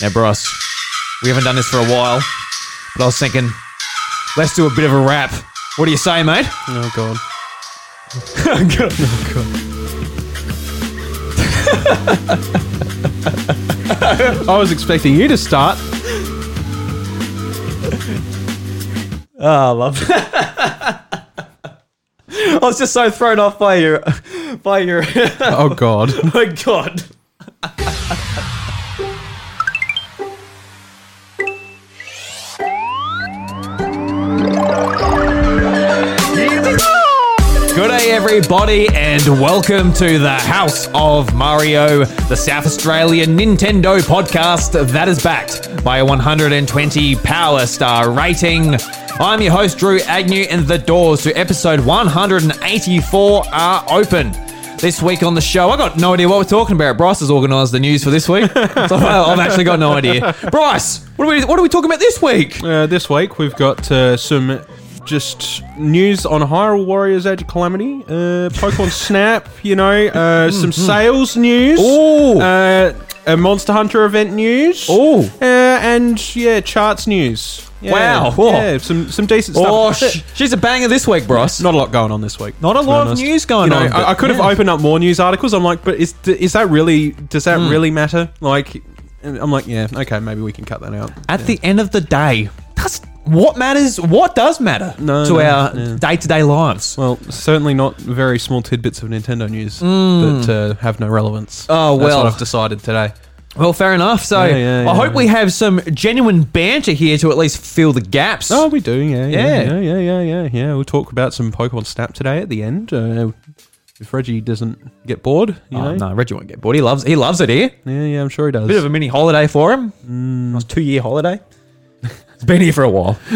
Now, Bryce, we haven't done this for a while, but I was thinking, let's do a bit of a rap. What do you say, mate? Oh god. Oh, God. Oh, God. I was expecting you to start. Oh, I love that. I was just so thrown off by your, by your. Oh god. oh my god. Everybody, and welcome to the House of Mario, the South Australian Nintendo podcast that is backed by a 120 Power Star rating. I'm your host, Drew Agnew, and the doors to episode 184 are open. This week on the show, I got no idea what we're talking about. Bryce has organised the news for this week, so I've actually got no idea. Bryce, what are we what are we talking about this week? Uh, this week we've got uh, some just news on Hyrule Warriors Age of Calamity, uh, Pokemon Snap, you know, uh, some sales news, Ooh. uh, a Monster Hunter event news, Ooh. uh, and yeah, charts news. Yeah, Wow. Whoa. Yeah, some some decent Oh, stuff. sh- she's a banger this week, Bros. Not a lot going on this week. Not a to be lot of honest. news going You know, on, I, but- I could have yeah. opened up more news articles. I'm like, but is is that really? Does Hmm. that really matter? Like, and I'm like, yeah, okay, maybe we can cut that out. At the end of the day, does what matters? What does matter No, to no, our yeah. day-to-day lives? Well, certainly not very small tidbits of Nintendo news that uh, have no relevance. Hmm. Oh, That's well. what I've decided today. Well, fair enough. So Yeah, yeah, I yeah. hope we have some genuine banter here to at least fill the gaps. Oh, we do, yeah, Yeah. yeah, yeah, yeah, yeah, yeah. yeah. We'll talk about some Pokemon Snap today at the end. Uh, if Reggie doesn't get bored, you Oh, know. no, Reggie won't get bored. He loves he loves it here. Yeah, yeah, I'm sure he does. Bit of a mini holiday for him. Nice two-year holiday. He's been here for a while.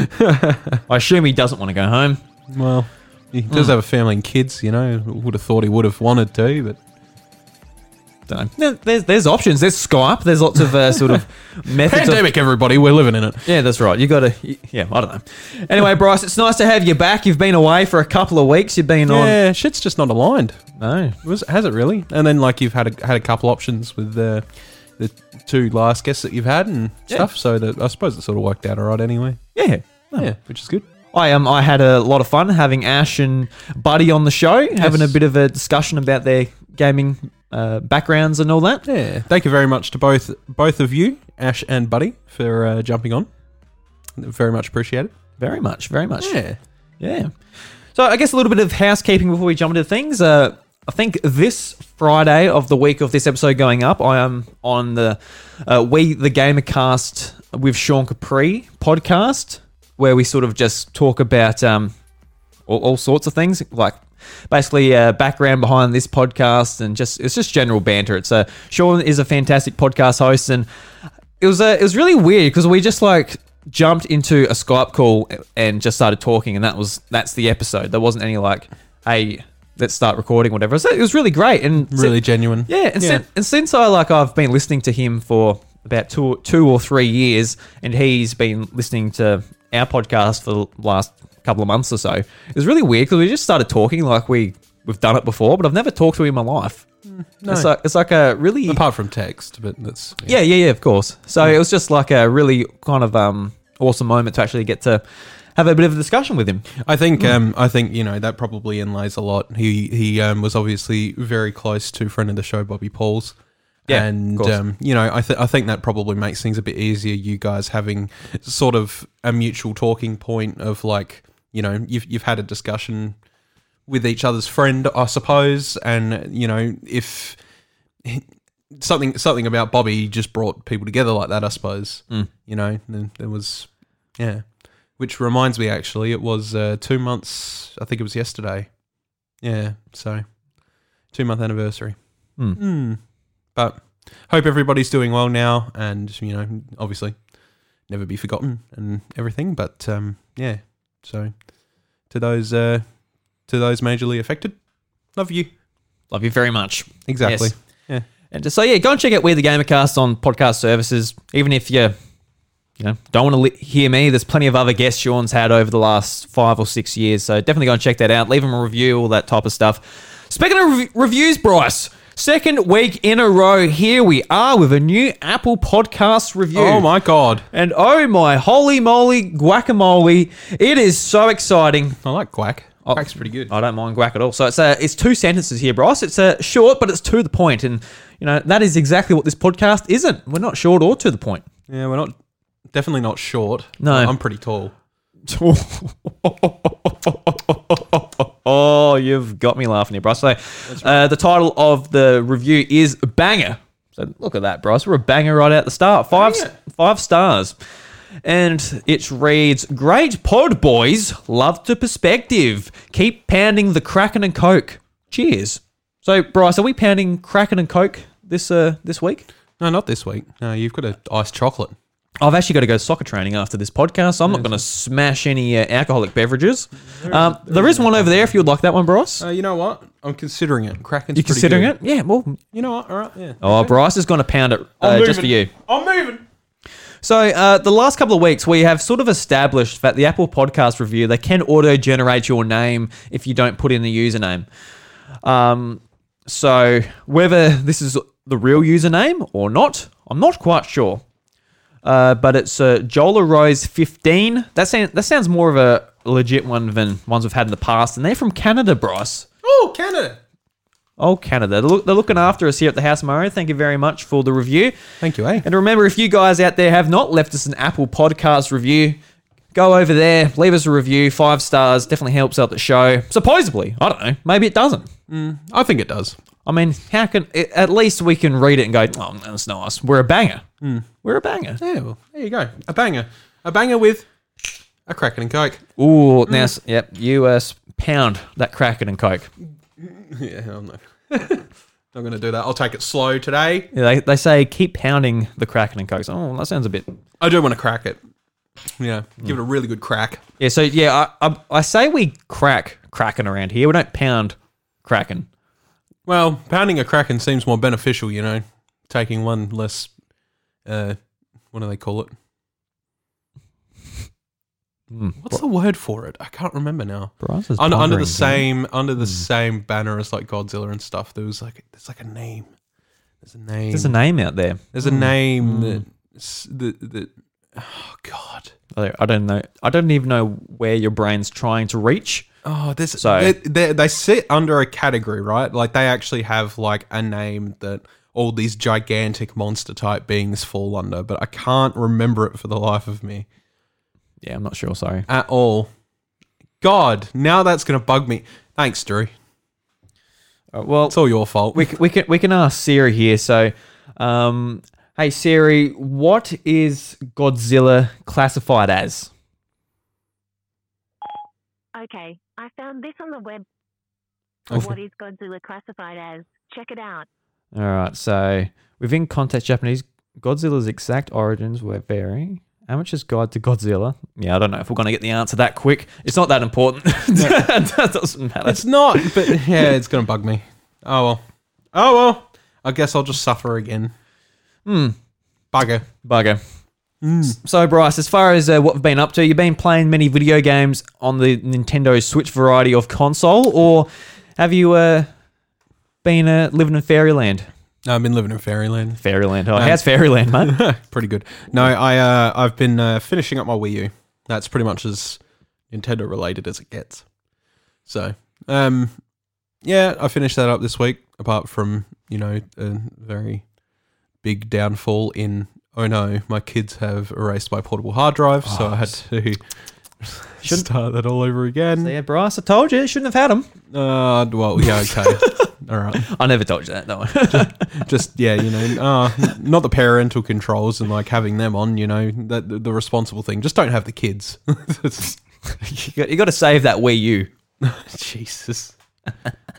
I assume he doesn't want to go home. well, he does have a family and kids, you know. Would have thought he would have wanted to, but Don't know. There's there's options. There's Skype. There's lots of uh, sort of methods. of- pandemic, everybody, we're living in it. Yeah, that's right. You got to. Yeah, I don't know. Anyway, Bryce, it's nice to have you back. You've been away for a couple of weeks. You've been on. Yeah, shit's just not aligned. No. Was has it really? And then like you've had a, had a couple options with the the two last guests that you've had and Yeah. stuff. So that I suppose it sort of worked out alright anyway. Yeah. Yeah, which is good. I um I had a lot of fun having Ash and Buddy on the show, having a bit of a discussion about their gaming uh, backgrounds and all that. Yeah, thank you very much to both both of you, Ash and Buddy, for uh, jumping on. Very much appreciated. Very much, very much. Yeah, Yeah. So I guess a little bit of housekeeping before we jump into things. Uh, I think this Friday of the week of this episode going up, I am on the uh, We the Gamercast with Sean Capri podcast, where we sort of just talk about um, all, all sorts of things, like basically uh, background behind this podcast and just it's just general banter. It's uh, Sean is a fantastic podcast host, and it was uh, it was really weird because we just like jumped into a Skype call and just started talking, and that was that's the episode. There wasn't any like, hey, let's start recording, whatever. So it was really great and really genuine. yeah, and, Yeah. Since, and since I like I've been listening to him for about two two or three years, and he's been listening to our podcast for the last couple of months or so. It was really weird because we just started talking like we we've done it before, but I've never talked to him in my life. no. It's like it's like a really Apart from text, but that's yeah yeah yeah of course. So it was just like a really kind of um awesome moment to actually get to have a bit of a discussion with him. I think um, I think you know that probably inlays a lot. He he um, was obviously very close to friend of the show Bobby Pauls. Yeah, and um, you know, I, th- I think that probably makes things a bit easier. You guys having sort of a mutual talking point of like, you know, you've you've had a discussion with each other's friend, I suppose, and you know, if something something about Bobby just brought people together like that, I suppose. Mm. You know, then there was, yeah. Which reminds me, actually, it was uh, two months. I think it was yesterday. Yeah, so two month anniversary. Hmm. Mm. But hope everybody's doing well now, and you know, obviously, never be forgotten and everything. But um, yeah, so to those uh, to those majorly affected, love you Love you very much. exactly. Yes. Yeah. And so yeah, go and check out We the Gamercast on podcast services. Even if you, you know, don't want to li- hear me, there's plenty of other guests Sean's had over the last five or six years. So definitely go and check that out. Leave him a review, all that type of stuff. Speaking of rev- reviews, Bryce, Second week in a row, here we are with a new Apple Podcast review. Oh my god, And oh my holy moly guacamole, it is so exciting. I like Quack. Quack's pretty good. I don't mind guac at all. So it's uh, it's two sentences here, Bryce. It's uh, short, but it's to the point, and you know that is exactly what this podcast isn't. We're not short or to the point. Yeah, we're not definitely not short. No. I'm pretty tall. oh, you've got me laughing here, Bryce. So, uh, the title of the review is Banger. So, look at that, Bryce. We're a banger right out the start. Five, five stars. And it reads Great pod, boys. Love to perspective. Keep pounding the Kraken and Coke. Cheers. So, Bryce, are we pounding Kraken and Coke this uh, this week? No, not this week. No, you've got a iced chocolate. I've actually got to go soccer training after this podcast, so I'm not going to smash any uh, alcoholic beverages. Um, there is one over there if you would like that one, Bryce. Uh, you know what? I'm considering it. Kraken's you pretty considering good. it? Yeah, well. You know what? All right, yeah. Oh, Bryce is going to pound it uh, just for you. I'm moving. So, uh, the last couple of weeks, we have sort of established that the Apple Podcast Review they can auto generate your name if you don't put in the username. Um, so, whether this is the real username or not, I'm not quite sure. Uh, but it's uh, Jola Rose 15. That, sound, that sounds more of a legit one than ones we've had in the past. And they're from Canada, Bryce. Oh, Canada. Oh, Canada. They're, look, they're looking after us here at the House Mario. Thank you very much for the review. Thank you, eh? And remember, if you guys out there have not left us an Apple Podcast review, go over there, leave us a review. Five stars definitely helps out the show. Supposedly, I don't know. Maybe it doesn't. I think it does. I mean, how can at least we can read it and go, "Oh, that's nice. We're a banger. We're a banger." Yeah, well, there you go. A banger. A banger with a Kraken and Coke. Ooh, mm. now, s- yep, US pound that Kraken and Coke. Yeah, I'm not. not going to do that. I'll take it slow today. Yeah, they, they say keep pounding the Kraken and Coke. Oh, that sounds a bit. I do want to crack it. Yeah, give it a mm. really good crack. Yeah, so yeah, I, I, I say we crack Kraken around here. We don't pound Kraken. Well, pounding a Kraken seems more beneficial, you know, taking one less. Uh, what do they call it? Hmm. What's the word for it? I can't remember now. Bryce is Under, under the pondering same under the same banner as like Godzilla and stuff, there was like there's like a name. There's a name. There's a name out there. There's a name that s- that that. Oh God. I I don't know. I don't even know where your brain's trying to reach. Oh, this So- they, they they sit under a category, right? Like they actually have like a name that all these gigantic monster type beings fall under, but I can't remember it for the life of me Yeah, I'm not sure. Sorry. at all. God, now that's gonna bug me. Thanks, Drew. Uh, well, It's all your fault. we, we can we can ask Siri here. So, um, hey Siri, what is Godzilla classified as? Okay, I found this on the web. Okay. What is Godzilla classified as? Check it out. All right. So, within context Japanese, Godzilla's exact origins were vary. Amateur's Guide to Godzilla. Yeah, I don't know if we're going to get the answer that quick. It's not that important. that doesn't matter. It's not, but yeah, it's gonna bug me. Oh well. Oh well. I guess I'll just suffer again. Hmm. Bugger. Bugger. So, Bryce, as far as uh, what we've been up to, you've been playing many video games on the Nintendo Switch variety of console, or have you uh, been uh, living in Fairyland? No, I've been living in Fairyland. Fairyland. Oh, how's Fairyland, mate? pretty good. No, I uh, I've been uh, finishing up my Wii U. That's pretty much as Nintendo related as it gets. So, um, yeah, I finished that up this week. Apart from you know a very big downfall in oh no, my kids have erased my portable hard drive, so I had to Shouldn't- start that all over again. So, yeah, Bryce, I told you, you shouldn't have had them. Uh, well, yeah, okay, all right. I never told you that, no. you just yeah, you know, uh, not the parental controls and like having them on, you know, that the, the responsible thing. Just don't have the kids. got, you got to save that Wii U. Jesus,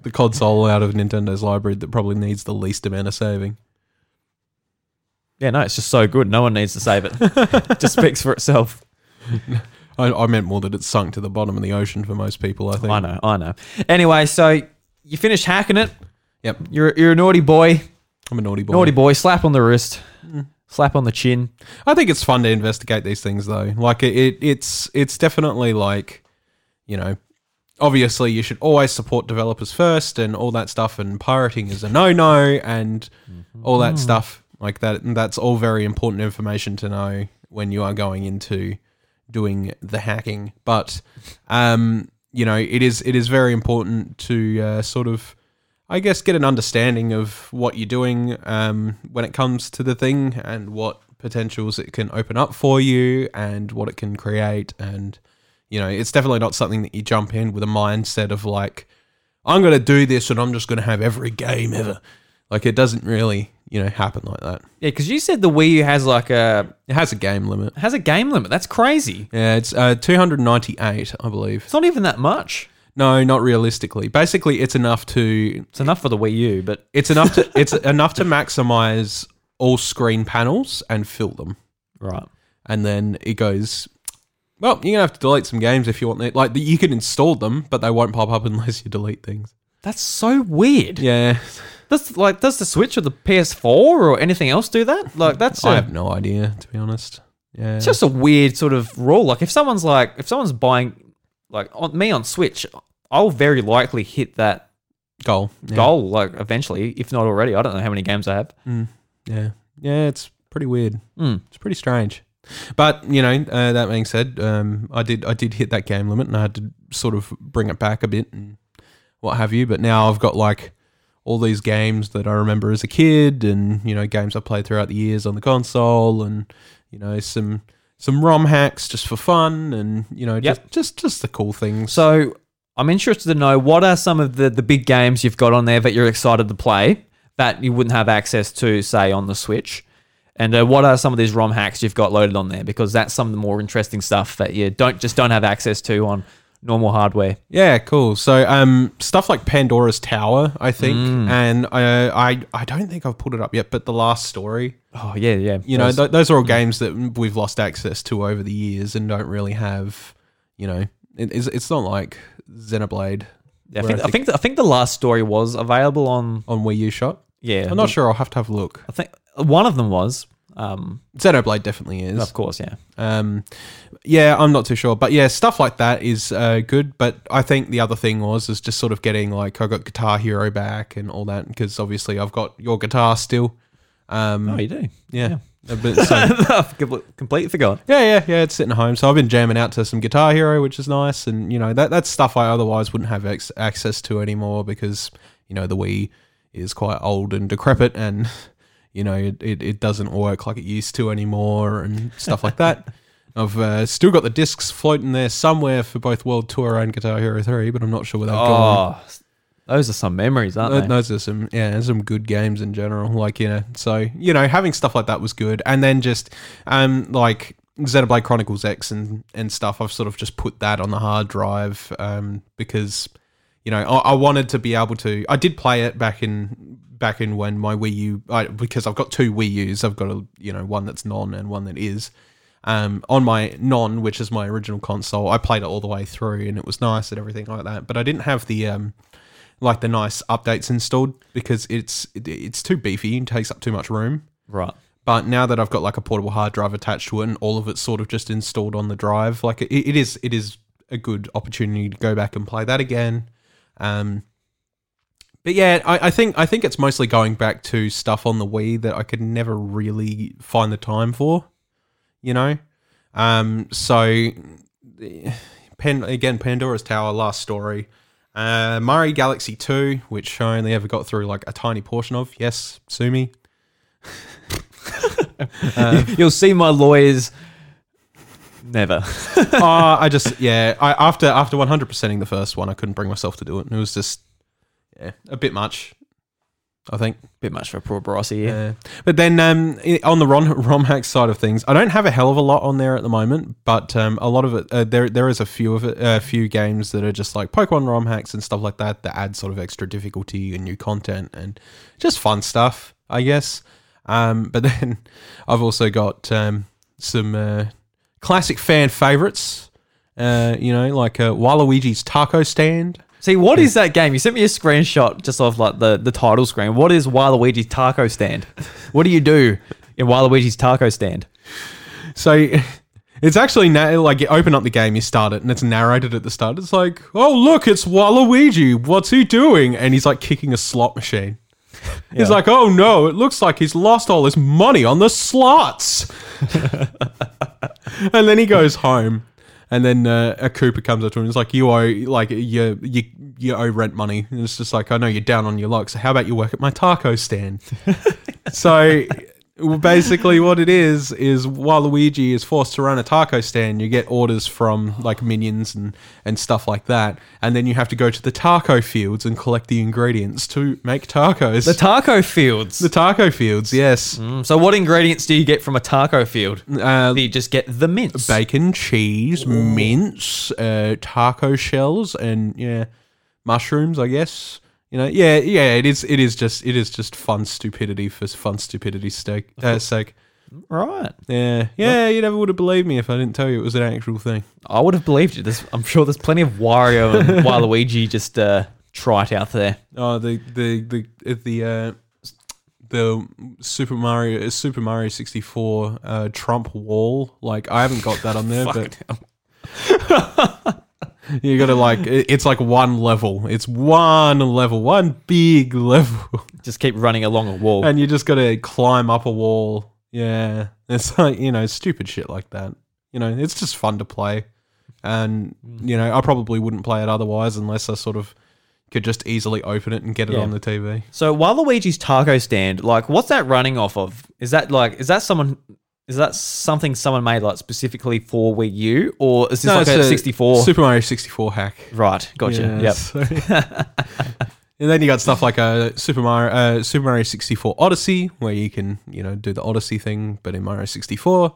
the console out of Nintendo's library that probably needs the least amount of saving. Yeah, no, it's just so good. No one needs to save it. it just speaks for itself. I, I meant more that it's sunk to the bottom of the ocean for most people. I think. I know, I know. Anyway, so you finish hacking it. Yep, You're, you're a naughty boy. I'm a naughty boy. Naughty boy. Slap on the wrist. Slap on the chin. I think it's fun to investigate these things though. Like it, it it's it's definitely like, you know, obviously you should always support developers first and all that stuff and pirating is a no-no and all that stuff like that and that's all very important information to know when you are going into doing the hacking but um you know it is it is very important to uh, sort of I guess get an understanding of what you're doing um, when it comes to the thing and what potentials it can open up for you and what it can create. And you know it's definitely not something that you jump in with a mindset of like I'm going to do this and I'm just going to have every game ever. Like it doesn't really you know happen like that Yeah, because you said the Wii U has like a it has a game limit has a game limit. That's crazy. yeah it's uh, 298 I believe It's not even that much. no not realistically basically it's enough to It's enough for the Wii U, but it's enough to it's enough to maximize all screen panels and fill them right. and then it goes. Well, you're gonna have to delete some games if you want. It. Like you can install them, but they won't pop up unless you delete things. That's so weird. Yeah, Does like does the Switch or the PS4 or anything else do that? Like that's I a- have no idea to be honest. Yeah, it's just a weird sort of rule. Like if someone's like if someone's buying like on me on Switch, I'll very likely hit that goal. Yeah. goal like eventually, if not already. I don't know how many games I have. Mm, yeah, yeah. It's pretty weird. Mm. It's pretty strange. But you know, uh, that being said, um, I did I did hit that game limit, and I had to sort of bring it back a bit and what have you. But now I've got like all these games that I remember as a kid, and you know, games I played throughout the years on the console, and you know, some some ROM hacks just for fun, and you know, just just just the cool things. So I'm interested to know what are some of the the big games you've got on there that you're excited to play that you wouldn't have access to, say, on the Switch. And uh, what are some of these ROM hacks you've got loaded on there? Because that's some of the more interesting stuff that you don't just don't have access to on normal hardware. Yeah, cool. So, um, stuff like Pandora's Tower, I think, Mm. and uh, I I don't think I've put it up yet, but the last story. Oh yeah, yeah. You know, Those- th- those are all games that we've lost access to over the years and don't really have. You know, it, it's it's not like Xenoblade Yeah, I where think, I think I think the last story was available on. on Wii U eShop. Yeah, I'm not sure. I'll have to have a look. I think one of them was. Um, Xenoblade definitely is. of course, yeah. Um, yeah, I'm not too sure, but yeah, stuff like that is uh, good. But I think the other thing was is just sort of getting like I got Guitar Hero back and all that because obviously I've got your guitar still. Um, Oh, you do. yeah, A bit- so- I've completely forgot. yeah, yeah, yeah. It's sitting at home, so I've been jamming out to some Guitar Hero, which is nice, and you know that that's stuff I otherwise wouldn't have ex- access to anymore because you know the Wii is quite old and decrepit, and you know it, it, it doesn't work like it used to anymore, and stuff like that. I've uh, still got the discs floating there somewhere for both World Tour and Guitar Hero Three, but I'm not sure where they've gone. Oh, those are some memories, aren't Th- they? Those are some yeah, some good games in general. Like you know, so you know, having stuff like that was good, and then just um like Xenoblade Chronicles X and and stuff. I've sort of just put that on the hard drive um because you know I, I wanted to be able to. I did play it back in back in when my Wii U I, because I've got two Wii U's. I've got a you know one that's non and one that is. Um, on my non, which is my original console, I played it all the way through, and it was nice and everything like that. But I didn't have the um, like the nice updates installed because it's it, it's too beefy and takes up too much room. Right. But now that I've got like a portable hard drive attached to it and all of it's sort of just installed on the drive, like it, it is it is a good opportunity to go back and play that again. Um, but yeah, I, I think I think it's mostly going back to stuff on the Wii that I could never really find the time for. You know, um, so Pen, again, Pandora's Tower, last story. Uh, Mario Galaxy 2, which I only ever got through like a tiny portion of. Yes, sue me. You'll see my lawyers. Never. uh, I just yeah. I after after one hundred percenting the first one, I couldn't bring myself to do it. It was just yeah, a bit much. I think. a Bit much for poor Brossi. Yeah. Yeah. But then um, on the ROM, ROM hack side of things, I don't have a hell of a lot on there at the moment, but um, a lot of it, uh, there there is a few of it, a few games that are just like Pokemon ROM hacks and stuff like that that add sort of extra difficulty and new content and just fun stuff, I guess. Um, but then I've also got um, some uh, classic fan favorites, uh, you know, like uh, Waluigi's Taco Stand. See, what is hmm. that game? You sent me a screenshot just off like the, the title screen. What is Waluigi's Taco Stand? What do you do in Waluigi's Taco Stand? So It's actually na- like you open up the game, you start it, and it's narrated at the start. It's like, oh look, it's Waluigi. What's he doing? And he's like kicking a slot machine. He's Yeah. like, oh no, it looks like he's lost all his money on the slots. and then he goes home, and then uh, a Koopa comes up to him. and like, you owe like you you you owe rent money. And it's just like, I know you're down on your luck. So how about you work at my taco stand? so basically, what it is is Waluigi is forced to run a taco stand. You get orders from like minions and and stuff like that, and then you have to go to the taco fields and collect the ingredients to make tacos. The taco fields. The taco fields, yes. Mm, so, what ingredients do you get from a taco field? Uh, you just get the mince? bacon, cheese, mince, uh, taco shells, and yeah, mushrooms. I guess you know. Yeah, yeah. It is. It is just. It is just fun stupidity for fun stupidity's sake. Uh, sake. Right. Yeah, yeah. You never would have believed me if I didn't tell you it was an actual thing. I would have believed you. There's, I'm sure there's plenty of Wario and Waluigi just uh, trite out there. Oh, the the the the uh, the Super Mario Super Mario sixty four uh, Trump wall. Like I haven't got that on there, but you got to like it's like one level. It's one level, one big level, Just keep running along a wall. and you just got to climb up a wall. Yeah, it's like you know stupid shit like that. You know, it's just fun to play, and hmm. you know I probably wouldn't play it otherwise unless I sort of could just easily open it and get it Yeah. on the TV. So Waluigi's taco stand, like, what's that running off of? Is that like, is that someone? Is that something someone made like specifically for Wii U, or is this like it's a 64? Super Mario 64 hack. right, gotcha. Yeah, Yep. so- and then you got stuff like uh, Super Mario uh, Super Mario 64 Odyssey, where you can you know do the Odyssey thing, but in Mario 64.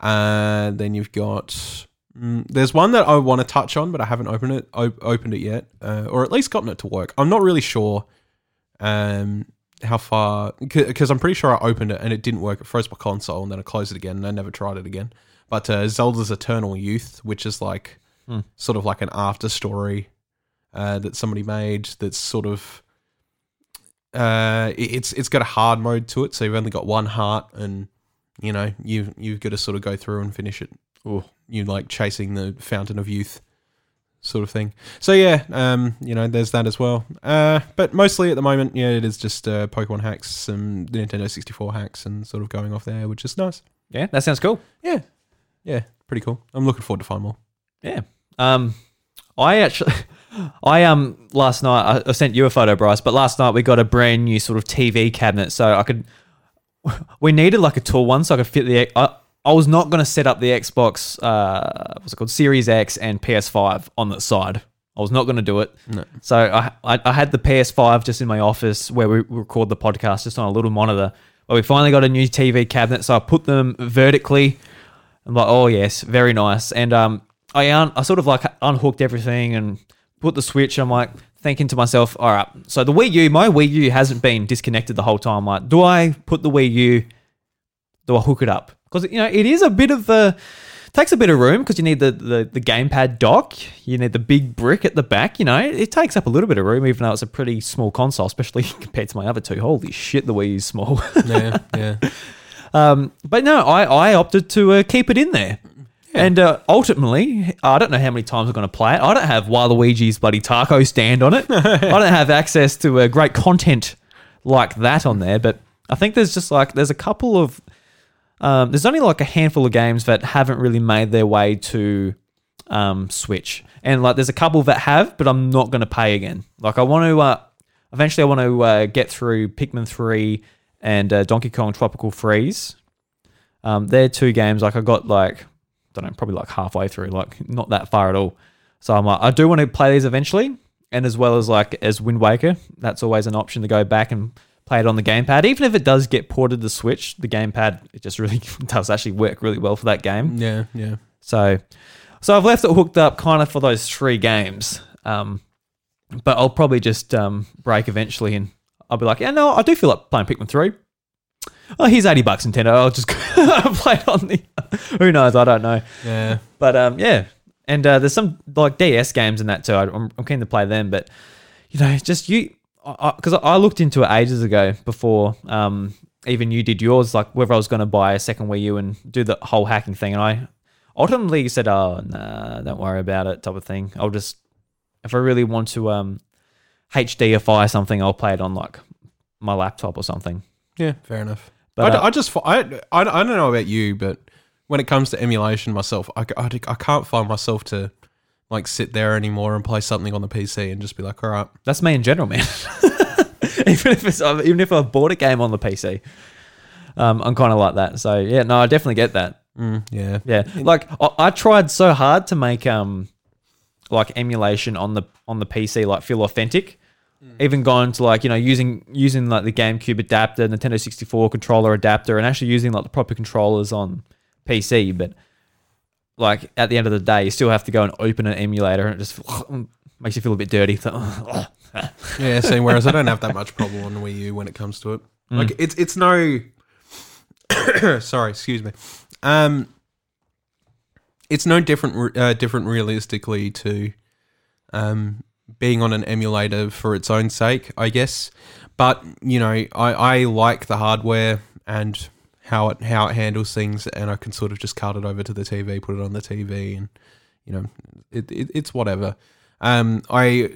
And then you've got mm, there's one that I want to touch on, but I haven't opened it op- opened it yet, uh, or at least gotten it to work. I'm not really sure um, how far because I'm pretty sure I opened it and it didn't work. It froze my console, and then I closed it again, and I never tried it again. But uh, Zelda's Eternal Youth, which is like Hmm. sort of like an after story uh, that somebody made that's sort of uh, it- it's it's got a hard mode to it, so you've only got one heart, and you know you you've got to sort of go through and finish it. Ooh. You like chasing the fountain of youth, sort of thing. So yeah, um, you know, there's that as well. Uh, but mostly at the moment, yeah, it is just uh, Pokemon hacks, some Nintendo 64 hacks, and sort of going off there, which is nice. Yeah, that sounds cool. Yeah, yeah, pretty cool. I'm looking forward to find more. Yeah. Um, I actually, I um last night I, I sent you a photo, Bryce. But last night we got a brand new sort of TV cabinet, so I could. We needed like a tall one, so I could fit the. I, I was not going to set up the Xbox, uh, what's it called, Series X and PS5 on the side. I was not going to do it. No. So I, I I had the PS5 just in my office where we record the podcast, just on a little monitor. But we finally got a new TV cabinet, so I put them vertically. I'm like, oh yes, very nice. And um, I un- I sort of like unhooked everything and put the switch. I'm like thinking to myself, all right. So the Wii U, my Wii U hasn't been disconnected the whole time. Like, do I put the Wii U? Do I hook it up? Because you know it is a bit of a takes a bit of room because you need the, the the gamepad dock. You need the big brick at the back. You know it takes up a little bit of room, even though it's a pretty small console, especially compared to my other two. Holy shit, the Wii U's small. Yeah, yeah. Um, but no, I, I opted to uh, keep it in there. And uh, ultimately, I don't know how many times I'm going to play it. I don't have Waluigi's bloody taco stand on it. I don't have access to uh, great content like that on there. But I think there's just like, there's a couple of, um, there's only like a handful of games that haven't really made their way to um, Switch. And like, there's a couple that have, but I'm not going to pay again. Like, I want to, uh, eventually, I want to uh, get through Pikmin 3 and uh, Donkey Kong Tropical Freeze. Um, they're two games like I got like I don't know, probably like halfway through, like not that far at all. So I'm like, I do want to play these eventually, and as well as like as Wind Waker, that's always an option to go back and play it on the gamepad. Even if it does get ported to the Switch, the gamepad it just really does actually work really well for that game. Yeah, yeah. So, so I've left it hooked up kind of for those three games. Um, but I'll probably just um, break eventually, and I'll be like, yeah, no, I do feel like playing Pikmin three. Oh, here's eighty bucks Nintendo. I'll just play it on the. Who knows? I don't know. Yeah. But um, yeah, and uh, there's some like DS games in that too. I'm, I'm keen to play them, but you know, just you because I, I looked into it ages ago before um even you did yours, like whether I was going to buy a second Wii U and do the whole hacking thing, and I ultimately said, "Oh, nah, don't worry about it," type of thing. I'll just if I really want to um HDify something, I'll play it on like my laptop or something. Yeah, fair enough. But, I, uh, I just I, I, I don't know about you, but when it comes to emulation myself, I, I can't find myself to like sit there anymore and play something on the PC and just be like, all right, That's me in general, man. even if it's even if I've bought a game on the PC, um, I'm kind of like that. So yeah, no, I definitely get that. mm, yeah, Yeah, like I, I tried so hard to make um like emulation on the on the PC like feel authentic. Even gone to like you know using using like the GameCube adapter, Nintendo 64 controller adapter, and actually using like the proper controllers on PC. But like at the end of the day, you still have to go and open an emulator, and it just makes you feel a bit dirty. yeah. See, whereas I don't have that much problem on Wii U when it comes to it. Like it's it's no. sorry, excuse me. Um, it's no different uh, different realistically to um being on an emulator for its own sake, I guess. But you know, I, I like the hardware and how it how it handles things, and I can sort of just cart it over to the TV, put it on the TV, and you know, it, it it's whatever. Um, I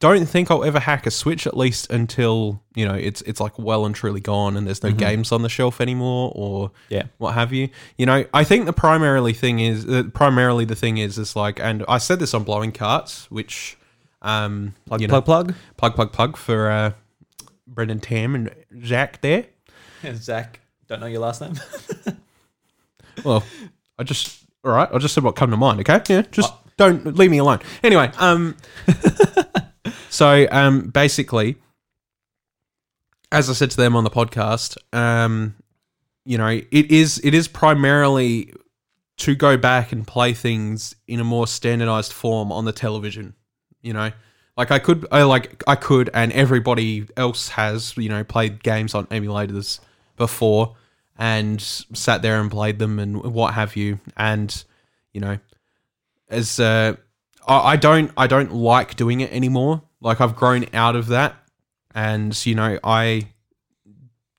don't think I'll ever hack a Switch at least until you know it's it's like well and truly gone, and there's no games on the shelf anymore, or Yeah. what have you. You know, I think the primarily thing is uh, primarily the thing is is like, and I said this on blowing carts, which um, plug, you know, plug, plug. plug plug plug for uh, Brendan Tam and Zach there. Zach, don't know your last name. Well, I just all right. I just said what come to mind. Okay, yeah, just don't leave me alone. Anyway, um, so um, basically, as I said to them on the podcast, um, you know, it is it is primarily to go back and play things in a more standardized form on the television. You know, like I could, I like I could, and everybody else has, you know, played games on emulators before and sat there and played them and what have you. And you know, as uh, I, don't, I don't like doing it anymore. Like I've grown out of that, and you know, I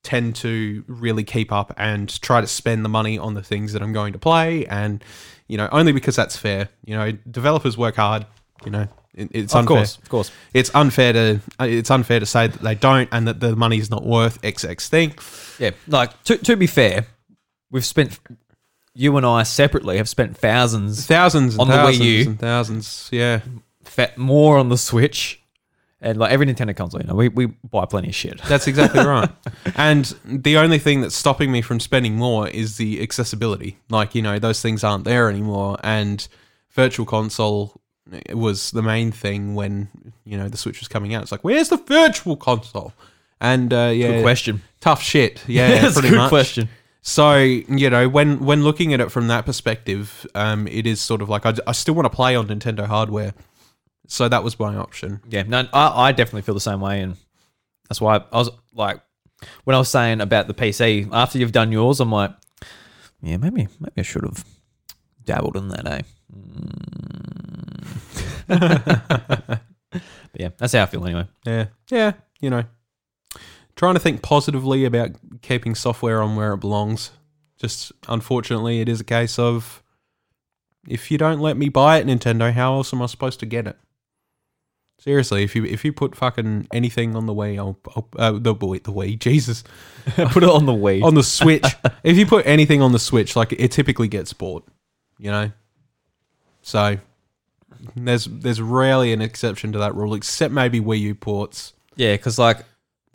tend to really keep up and try to spend the money on the things that I'm going to play, and you know, only because that's fair. You know, developers work hard. You know, it, it's Of unfair course, of course. it's unfair to it's unfair to say that they don't and that the money is not worth XX thing. Yeah, like to to be fair, we've spent you and I separately have spent thousands Thousands and On the Wii U. and thousands. Yeah. fa- more on the Switch, and like every Nintendo console, you know, we, we buy plenty of shit. That's exactly right. And the only thing that's stopping me from spending more is the accessibility. Like, you know, those things aren't there anymore and virtual console was the main thing when, you know, the Switch was coming out. It's like, where's the virtual console? And uh, yeah, Good question. Tough shit. Yeah, That's a pretty good much. question. So you know, when when looking at it from that perspective, um, it is sort of like I, I still want to play on Nintendo hardware. So that was my option. Yeah, no, I, I definitely feel the same way, and that's why I was like, when I was saying about the PC, after you've done yours, I'm like, yeah, maybe maybe I should have dabbled in that, eh? Mm. but yeah, that's how I feel anyway. Yeah, yeah. You know, trying to think positively about keeping software on where it belongs. Just unfortunately, it is a case of if you don't let me buy it, Nintendo, how else am I supposed to get it? Seriously, if you if you put fucking anything on the Wii, I'll, I'll uh, the Wii, the Wii, Jesus, Put it on the Wii. on the Switch. if you put anything on the Switch, like it typically gets bought, you know. So there's there's rarely an exception to that rule, except maybe Wii U ports yeah, because like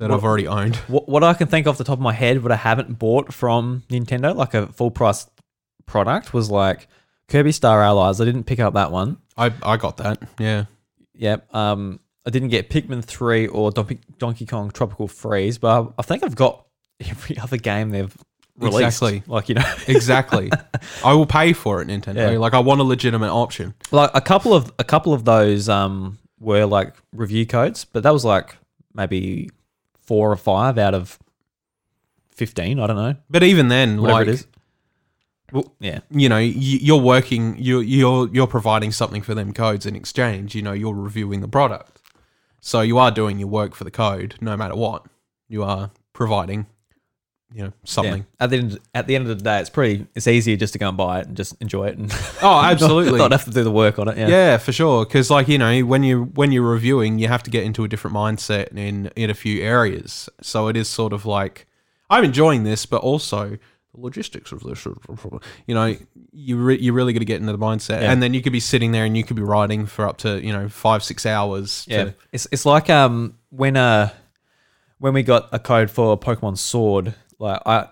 that What- I've already owned. what, what I can think off the top of my head, what I haven't bought from Nintendo, like a full price product, was like Kirby Star Allies. I didn't pick up that one. I I got that. Yeah. Yep. Um, I didn't get Pikmin three or Donkey, Donkey Kong Tropical Freeze, but I, I think I've got every other game they've released. Exactly. Like you know, Exactly. I will pay for it, Nintendo. Yeah. Like I want a legitimate option. like a couple of a couple of those um were like review codes, but that was like maybe four or five out of fifteen. I don't know, But even then, whatever like it is. Well, yeah. you know, you, you're working, you're you're you're providing something for them codes in exchange. You know, you're reviewing the product, so you are doing your work for the code, no matter what. You are providing you know Yeah. something. At the end, at the end of the day, it's pretty. It's easier just to go and buy it and just enjoy it and Oh, absolutely. not, have to do the work on it. Yeah. Yeah, for sure. Because like you know, when you when you're reviewing, you have to get into a different mindset in in a few areas. So it is sort of like I'm enjoying this, but also the logistics of this. You know, you re- you're really going to get into the mindset, Yeah. and then you could be sitting there and you could be writing for up to you know five six hours. Yeah, To, it's it's like um when uh when we got a code for Pokemon Sword, like I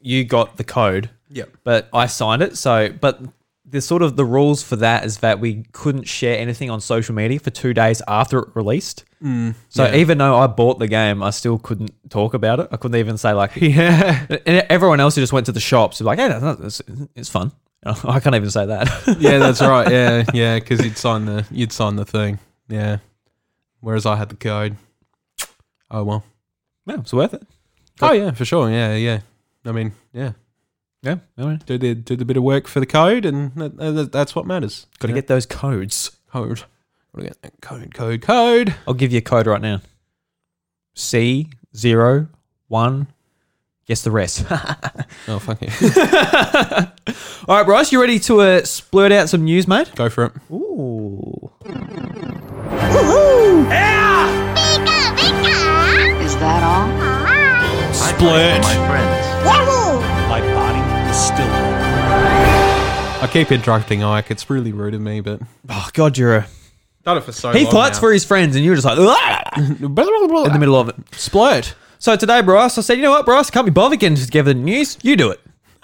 you got the code, yeah. but I signed it. So, but the sort of the rules for that is that we couldn't share anything on social media for two days after it released. Mm, So yeah. even though I bought the game, I still couldn't talk about it. I couldn't even say like yeah. and everyone else who just went to the shops was like, "Yeah, that's, that's, it's fun." I can't even say that. yeah, that's right. Yeah, yeah, because you'd sign the you'd sign the thing. Yeah. Whereas I had the code. Oh well. no, it's worth it. Oh yeah, for sure. Yeah, yeah. I mean, yeah. Yeah, anyway, do the do the bit of work for the code, and that, that- that's what matters. got to Yeah. get those codes. code. Gotta get that code, code, code. I'll give you a code right now. C zero one. Guess the rest. Oh fuck it, All right, Bryce, you ready to uh, splurt out some news, mate? go for it. Ooh. Yeah! Is that all? Splurge. My friends. My body is still. I keep interrupting Ike. It's really rude of me, but Oh God, you're a. done it for so He long. fights for his friends, and you're just like "Ah!" in the middle of it. splurt. So today, Bryce, I said, you know what, Bryce, can't be bothered getting together the news. You do it.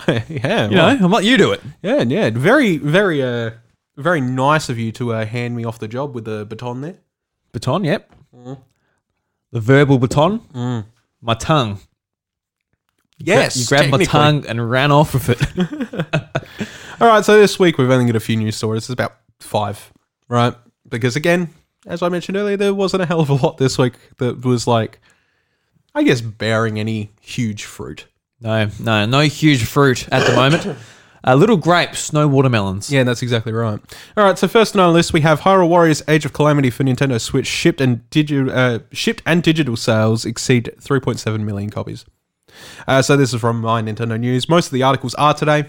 yeah, You know, I'm like, you do it. yeah, yeah. Very, very, uh, very nice of you to uh, hand me off the job with the baton there. Baton, yep. The verbal baton. My tongue. Yes, You grabbed my tongue and ran off with it. All right, so this week we've only got a few news stories. It's about five, right? Because again, as I mentioned earlier, there wasn't a hell of a lot this week that was like, I guess, bearing any huge fruit. no, no, no huge fruit at the moment. Uh, little grapes, no watermelons. Yeah, that's exactly right. All right, so first on our list we have Hyrule Warriors: Age of Calamity for Nintendo Switch shipped and digital uh, shipped and digital sales exceed 3.7 million copies. Uh, so this is from my Nintendo News. Most of the articles are today.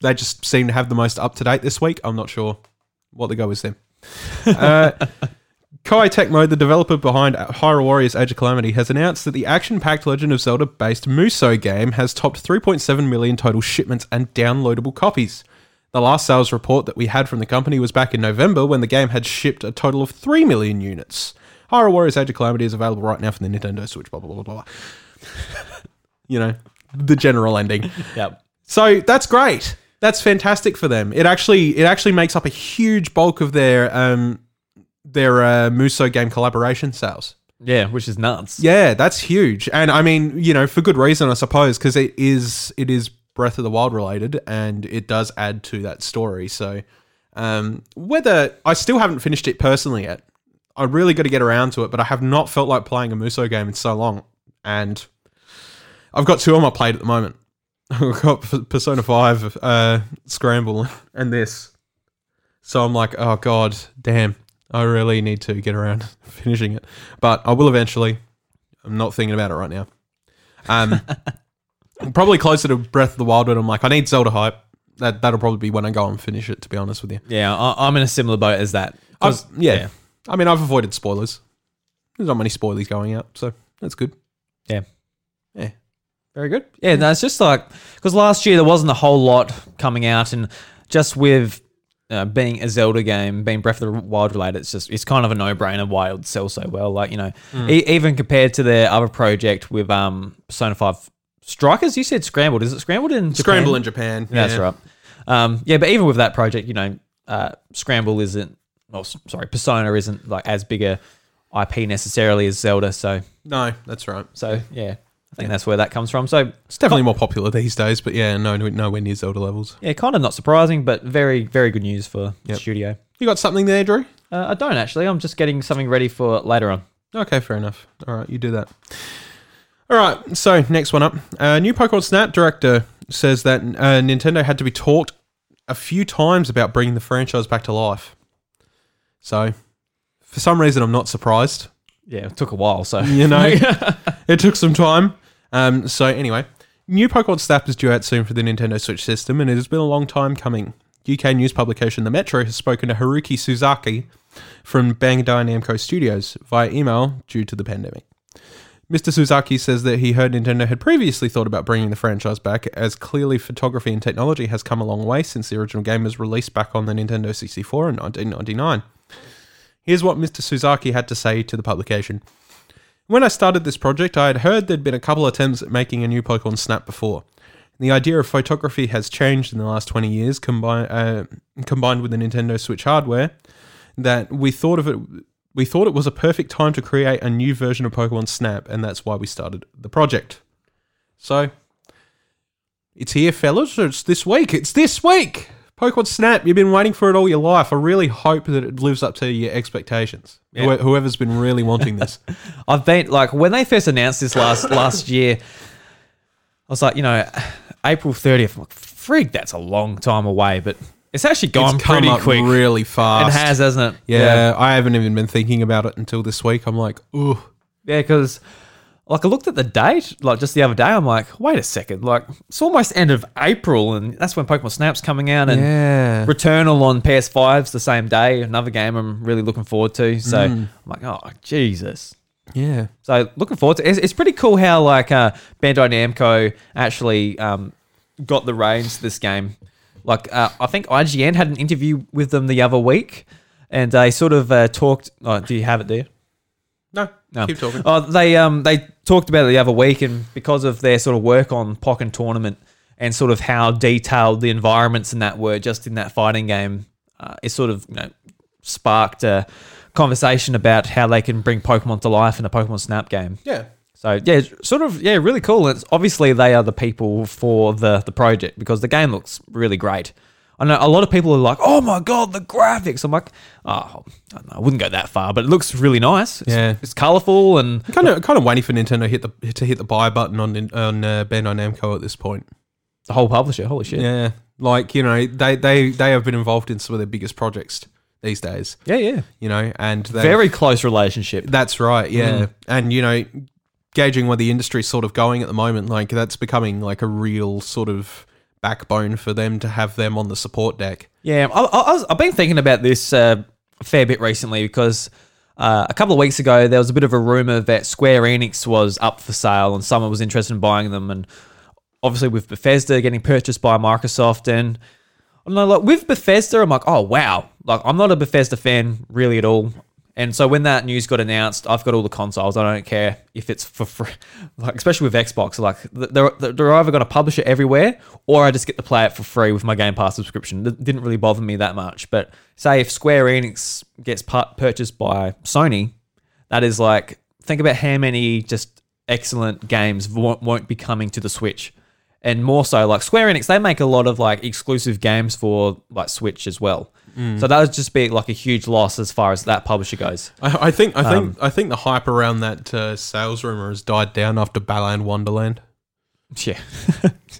They just seem to have the most up to date this week. I'm not sure what the go is there. Uh, Koei Tecmo, the developer behind Hyrule Warriors Age of Calamity, has announced that the action-packed Legend of Zelda-based Musou game has topped 3.7 million total shipments and downloadable copies. The last sales report that we had from the company was back in November when the game had shipped a total of 3 million units. Hyrule Warriors Age of Calamity is available right now for the Nintendo Switch, blah, blah, blah, blah, blah. you know, the general ending. Yep. So that's great. That's fantastic for them. It actually it actually makes up a huge bulk of their um their uh, Musou game collaboration sales. Yeah, which is nuts. Yeah, that's huge. And I mean, you know, for good reason, I suppose, because it is it is Breath of the Wild related, and it does add to that story. So, um, whether I still haven't finished it personally yet, I really got to get around to it. But I have not felt like playing a Musou game in so long, and I've got two on my plate at the moment. I've got Persona Five uh, Scramble and this. So I'm like, oh god, damn. I really need to get around finishing it, but I will eventually. I'm not thinking about it right now. Um, probably closer to Breath of the Wild, but I'm like, I need Zelda hype. That that'll probably be when I go and finish it. To be honest with you, Yeah, I, I'm in a similar boat as that. I've- yeah. I mean, I've avoided spoilers. There's not many spoilers going out, so that's good. Yeah. Yeah. Very good. Yeah, no, it's just like because last year there wasn't a whole lot coming out, and just with uh, being a Zelda game, being Breath of the Wild related, it's just it's kind of a no brainer why it would sell so well. Like you know, e- even compared to their other project with um Persona Five Strikers, you said Scrambled. Is it Scrambled in Japan? Scramble in Japan. Yeah. That's right. Um, yeah, but even with that project, you know, uh, Scramble isn't. Oh, sorry, Persona isn't like as big a IP necessarily as Zelda. So, No, that's right. so yeah, I think that's where that comes from. So, It's definitely more popular these days, but yeah, no, nowhere near Zelda levels. yeah, kind of not surprising, but very, very good news for the Yep. studio. You got something there, Drew? Uh, I don't actually. I'm just getting something ready for later on. Okay, fair enough. All right, you do that. All right, so next one up. Uh, new Pokemon Snap director says that uh, Nintendo had to be taught a few times about bringing the franchise back to life. So, for some reason, I'm not surprised. Yeah, it took a while. So, You know, it took some time. Um, so anyway, new Pokemon Snap is due out soon for the Nintendo Switch system, and it has been a long time coming. UK news publication The Metro has spoken to Haruki Suzaki from Bandai Namco Studios via email due to the pandemic. Mr. Suzaki says that he heard Nintendo had previously thought about bringing the franchise back, as clearly photography and technology has come a long way since the original game was released back on the Nintendo 64 in 1999. Here's what Mr. Suzaki had to say to the publication. When I started this project, I had heard there'd been a couple attempts at making a new Pokemon Snap before. The idea of photography has changed in the last 20 years, uh, combined with the Nintendo Switch hardware, that we thought of it. We thought it was a perfect time to create a new version of Pokemon Snap, and that's why we started the project. So, it's here, fellas. It's this week. It's this week. Pokemon Snap. You've been waiting for it all your life. I really hope that it lives up to your expectations. Yeah. Whoe- Whoever's been really wanting this. I've been like when they first announced this last last year, I was like, you know, April 30th. I'm like, frig, that's a long time away, but it's actually gone it's pretty quick. really fast. it has, hasn't it? Yeah, I haven't even been thinking about it until this week. I'm like, ooh. Yeah, because like I looked at the date, like just the other day, I'm like, wait a second, like it's almost end of April, and that's when Pokemon Snap's coming out, and Yeah. Returnal on PS5's the same day. Another game I'm really looking forward to. So I'm like, oh Jesus. Yeah. So looking forward to it's, it's pretty cool how like uh, Bandai Namco actually um, got the reins to this game. Like uh, I think IGN had an interview with them the other week, and they sort of uh, talked. Oh, do you have it there? No, No. keep talking. Oh, they um they talked about it the other week, and because of their sort of work on Pokken Tournament and sort of how detailed the environments in that were just in that fighting game, uh, it sort of you know sparked a conversation about how they can bring Pokemon to life in a Pokemon Snap game. Yeah. So yeah, sort of yeah, really cool. It's obviously they are the people for the the project because the game looks really great. I know a lot of people are like, "Oh my god, the graphics!" I'm like, "Oh, I, know, I wouldn't go that far, but it looks really nice. It's, Yeah. it's colorful and Kind of, kind of waiting for Nintendo to hit the to hit the buy button on on uh, Bandai Namco at this point. the whole publisher. Holy shit! Yeah, like you know, they they they have been involved in some of their biggest projects these days. yeah, yeah. You know, and Very close relationship. That's right. Yeah, Mm. and you know, gauging where the industry's sort of going at the moment, like that's becoming like a real sort of backbone for them to have them on the support deck. Yeah, I, I've been thinking about this uh, a fair bit recently because uh, a couple of weeks ago there was a bit of a rumor that Square Enix was up for sale and someone was interested in buying them, and obviously with Bethesda getting purchased by Microsoft and. I don't like with Bethesda, I'm like, oh wow, like I'm not a Bethesda fan really at all. And so when that news got announced, I've got all the consoles. I don't care if it's for free, like especially with Xbox. Like they're they're either going to publish it everywhere, or I just get to play it for free with my Game Pass subscription. It didn't really bother me that much. But say if Square Enix gets pu- purchased by Sony, that is like think about how many just excellent games won't, won't be coming to the Switch, and more so like Square Enix, they make a lot of like exclusive games for like Switch as well. So that would just be like a huge loss as far as that publisher goes. I, I think I think Um, I think the hype around that uh, sales rumor has died down after Balan Wonderland. Yeah.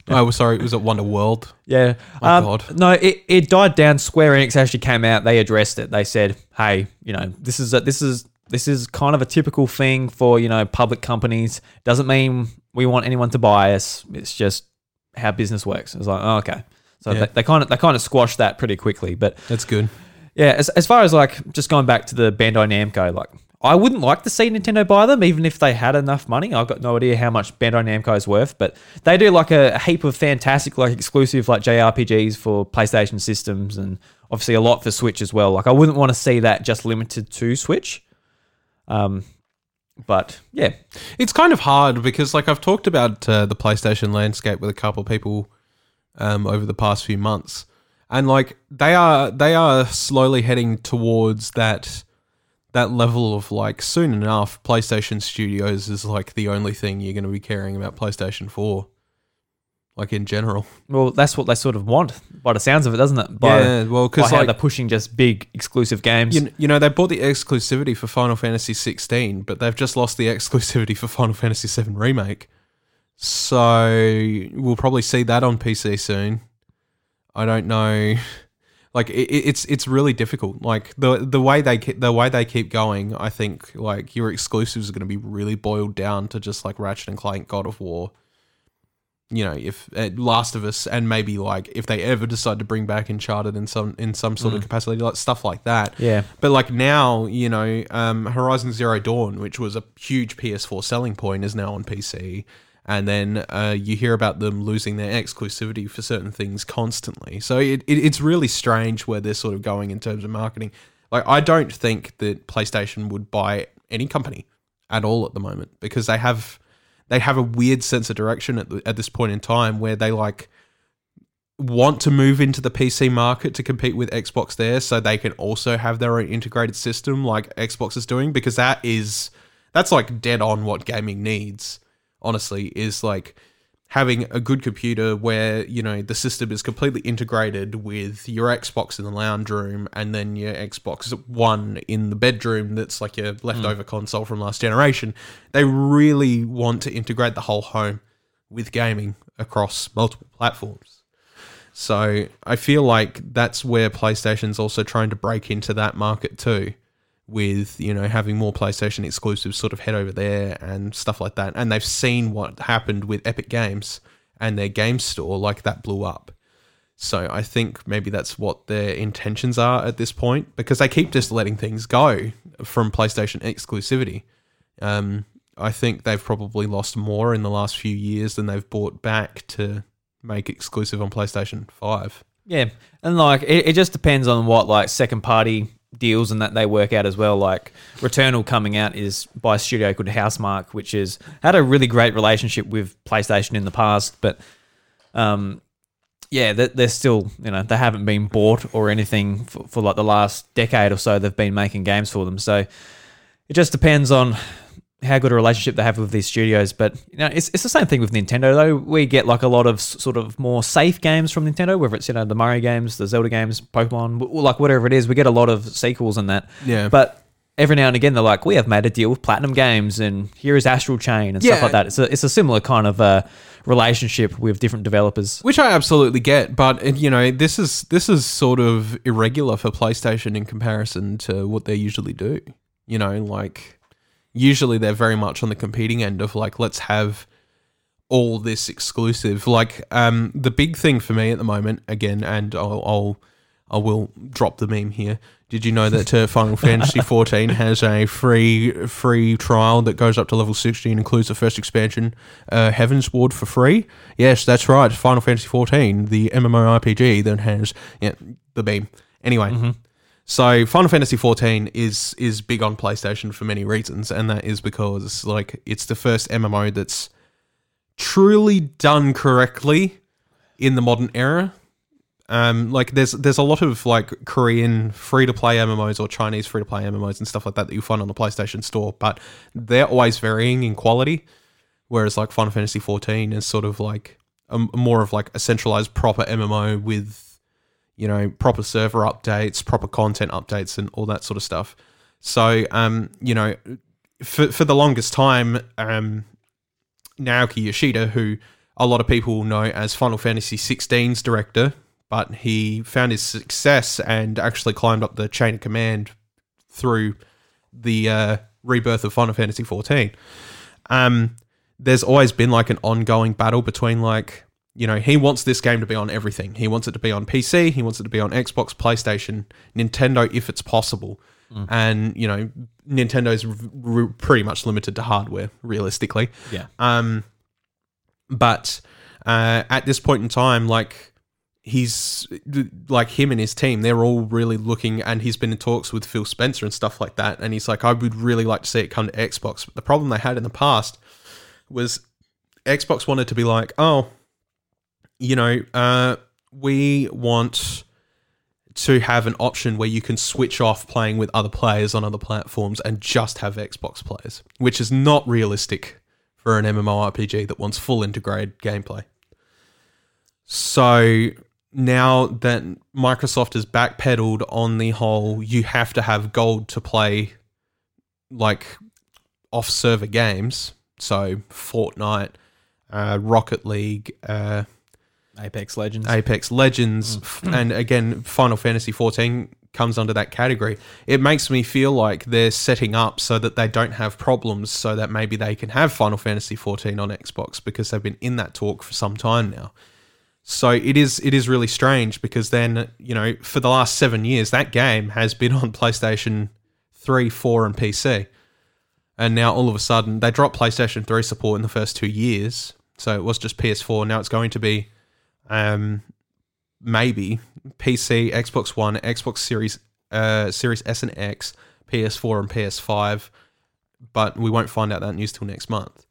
oh, sorry, it was at Wonder World. Yeah. Oh, um, God. No, it, it died down. Square Enix actually came out. They addressed it. They said, "Hey, you know, this is a, this is this is kind of a typical thing for you know public companies. Doesn't mean we want anyone to buy us. It's just how business works." It's like, oh, okay. So Yeah. they, they kind of they kind of squashed that pretty quickly. But That's good. yeah, as, as far as like just going back to the Bandai Namco, like I wouldn't like to see Nintendo buy them, even if they had enough money. I've got no idea how much Bandai Namco is worth, but they do like a, a heap of fantastic, like exclusive, like JRPGs for PlayStation systems, and obviously a lot for Switch as well. Like I wouldn't want to see that just limited to Switch. Um, but yeah, It's kind of hard because, like, I've talked about uh, the PlayStation landscape with a couple of people um, over the past few months, and like they are they are slowly heading towards that that level of like soon enough PlayStation Studios is like the only thing you're going to be caring about PlayStation Four, like in general. well, that's what they sort of want by the sounds of it, doesn't it? By, yeah, well, because like they're pushing just big exclusive games. you, you know they bought the exclusivity for Final Fantasy 16, but they've just lost the exclusivity for Final Fantasy 7 remake. So we'll probably see that on PC soon. I don't know. Like it, it- it's it's really difficult. Like the the way they ke- the way they keep going, I think like your exclusives are going to be really boiled down to just like Ratchet and Clank, God of War. You know, if uh, Last of Us, and maybe like if they ever decide to bring back Uncharted in some in some sort of capacity, like stuff like that. Yeah. But like now, you know, um, Horizon Zero Dawn, which was a huge PS4 selling point, is now on PC. And then uh, you hear about them losing their exclusivity for certain things constantly. So it, it, it's really strange where they're sort of going in terms of marketing. Like, I don't think that PlayStation would buy any company at all at the moment because they have they have a weird sense of direction at, the, at this point in time where they like want to move into the PC market to compete with Xbox there so they can also have their own integrated system like Xbox is doing because that is that's like dead on what gaming needs honestly is like having a good computer where you know the system is completely integrated with your Xbox in the lounge room and then your Xbox One in the bedroom that's like your hmm. leftover console from last generation. They really want to integrate the whole home with gaming across multiple platforms. So I feel like that's where PlayStation's also trying to break into that market too, with you know having more PlayStation exclusives sort of head over there and stuff like that. And they've seen what happened with Epic Games and their game store, like that blew up. So I think maybe that's what their intentions are at this point because they keep just letting things go from PlayStation exclusivity. Um, I think they've probably lost more in the last few years than they've bought back to make exclusive on PlayStation 5. Yeah, and like it, it just depends on what like second party deals and that they work out as well. Like Returnal coming out is by a studio called Housemarque, which has had a really great relationship with PlayStation in the past, but um, yeah, they- they're still you know they haven't been bought or anything for, for like the last decade or so. They've been making games for them, so it just depends on how good a relationship they have with these studios. But you know, it's, it's the same thing with Nintendo though. We get like a lot of sort of more safe games from Nintendo, whether it's you know the Mario games, the Zelda games, Pokemon, like whatever it is. We get a lot of sequels and that. Yeah. But every now and again, they're like, we have made a deal with Platinum Games, and here is Astral Chain and Yeah. stuff like that. It's a it's a similar kind of uh, relationship with different developers. Which I absolutely get, but you know, this is this is sort of irregular for PlayStation in comparison to what they usually do. You know, like usually they're very much on the competing end of like let's have all this exclusive. Like um the big thing for me at the moment again and I'll, I'll I will drop the meme here. Did you know that uh, Final Fantasy 14 has a free free trial that goes up to level 16, includes the first expansion, uh, Heavensward, for free? Yes, that's right. Final Fantasy 14, the MMORPG that has yeah, the meme. Anyway, so Final Fantasy 14 is is big on PlayStation for many reasons, and that is because like it's the first MMO that's truly done correctly in the modern era. Um, like there's there's a lot of like Korean free to play MMOs or Chinese free to play MMOs and stuff like that that you find on the PlayStation Store, but they're always varying in quality. Whereas like Final Fantasy 14 is sort of like a, more of like a centralized proper MMO with you know proper server updates, proper content updates, and all that sort of stuff. So um, you know, for for the longest time, um, Naoki Yoshida, who a lot of people know as Final Fantasy 16's director, but he found his success and actually climbed up the chain of command through the uh, rebirth of Final Fantasy 14. Um, there's always been like an ongoing battle between like you know he wants this game to be on everything. He wants it to be on PC. He wants it to be on Xbox, PlayStation, Nintendo if it's possible. And you know Nintendo's r- r- pretty much limited to hardware realistically. Yeah. Um, but uh, at this point in time, like he's like him and his team, they're all really looking, and he's been in talks with Phil Spencer and stuff like that. And he's like, I would really like to see it come to Xbox. But the problem they had in the past was Xbox wanted to be like, oh, you know, uh, we want to have an option where you can switch off playing with other players on other platforms and just have Xbox players, which is not realistic for an MMORPG that wants full integrated gameplay. So now that Microsoft has backpedaled on the whole, you have to have gold to play like off server games. So Fortnite, uh, Rocket League, uh, Apex Legends. Apex Legends, mm. f- and again, Final Fantasy 14 comes under that category. It makes me feel like they're setting up so that they don't have problems, so that maybe they can have Final Fantasy 14 on Xbox because they've been in that talk for some time now. So it is it is really strange because then you know for the last seven years that game has been on PlayStation 3, 4, and PC, and now all of a sudden they dropped PlayStation 3 support in the first two years. So it was just PS4. Now it's going to be um, maybe PC, Xbox One, Xbox Series, uh, Series S and X, PS4 and PS5, but we won't find out that news till next month.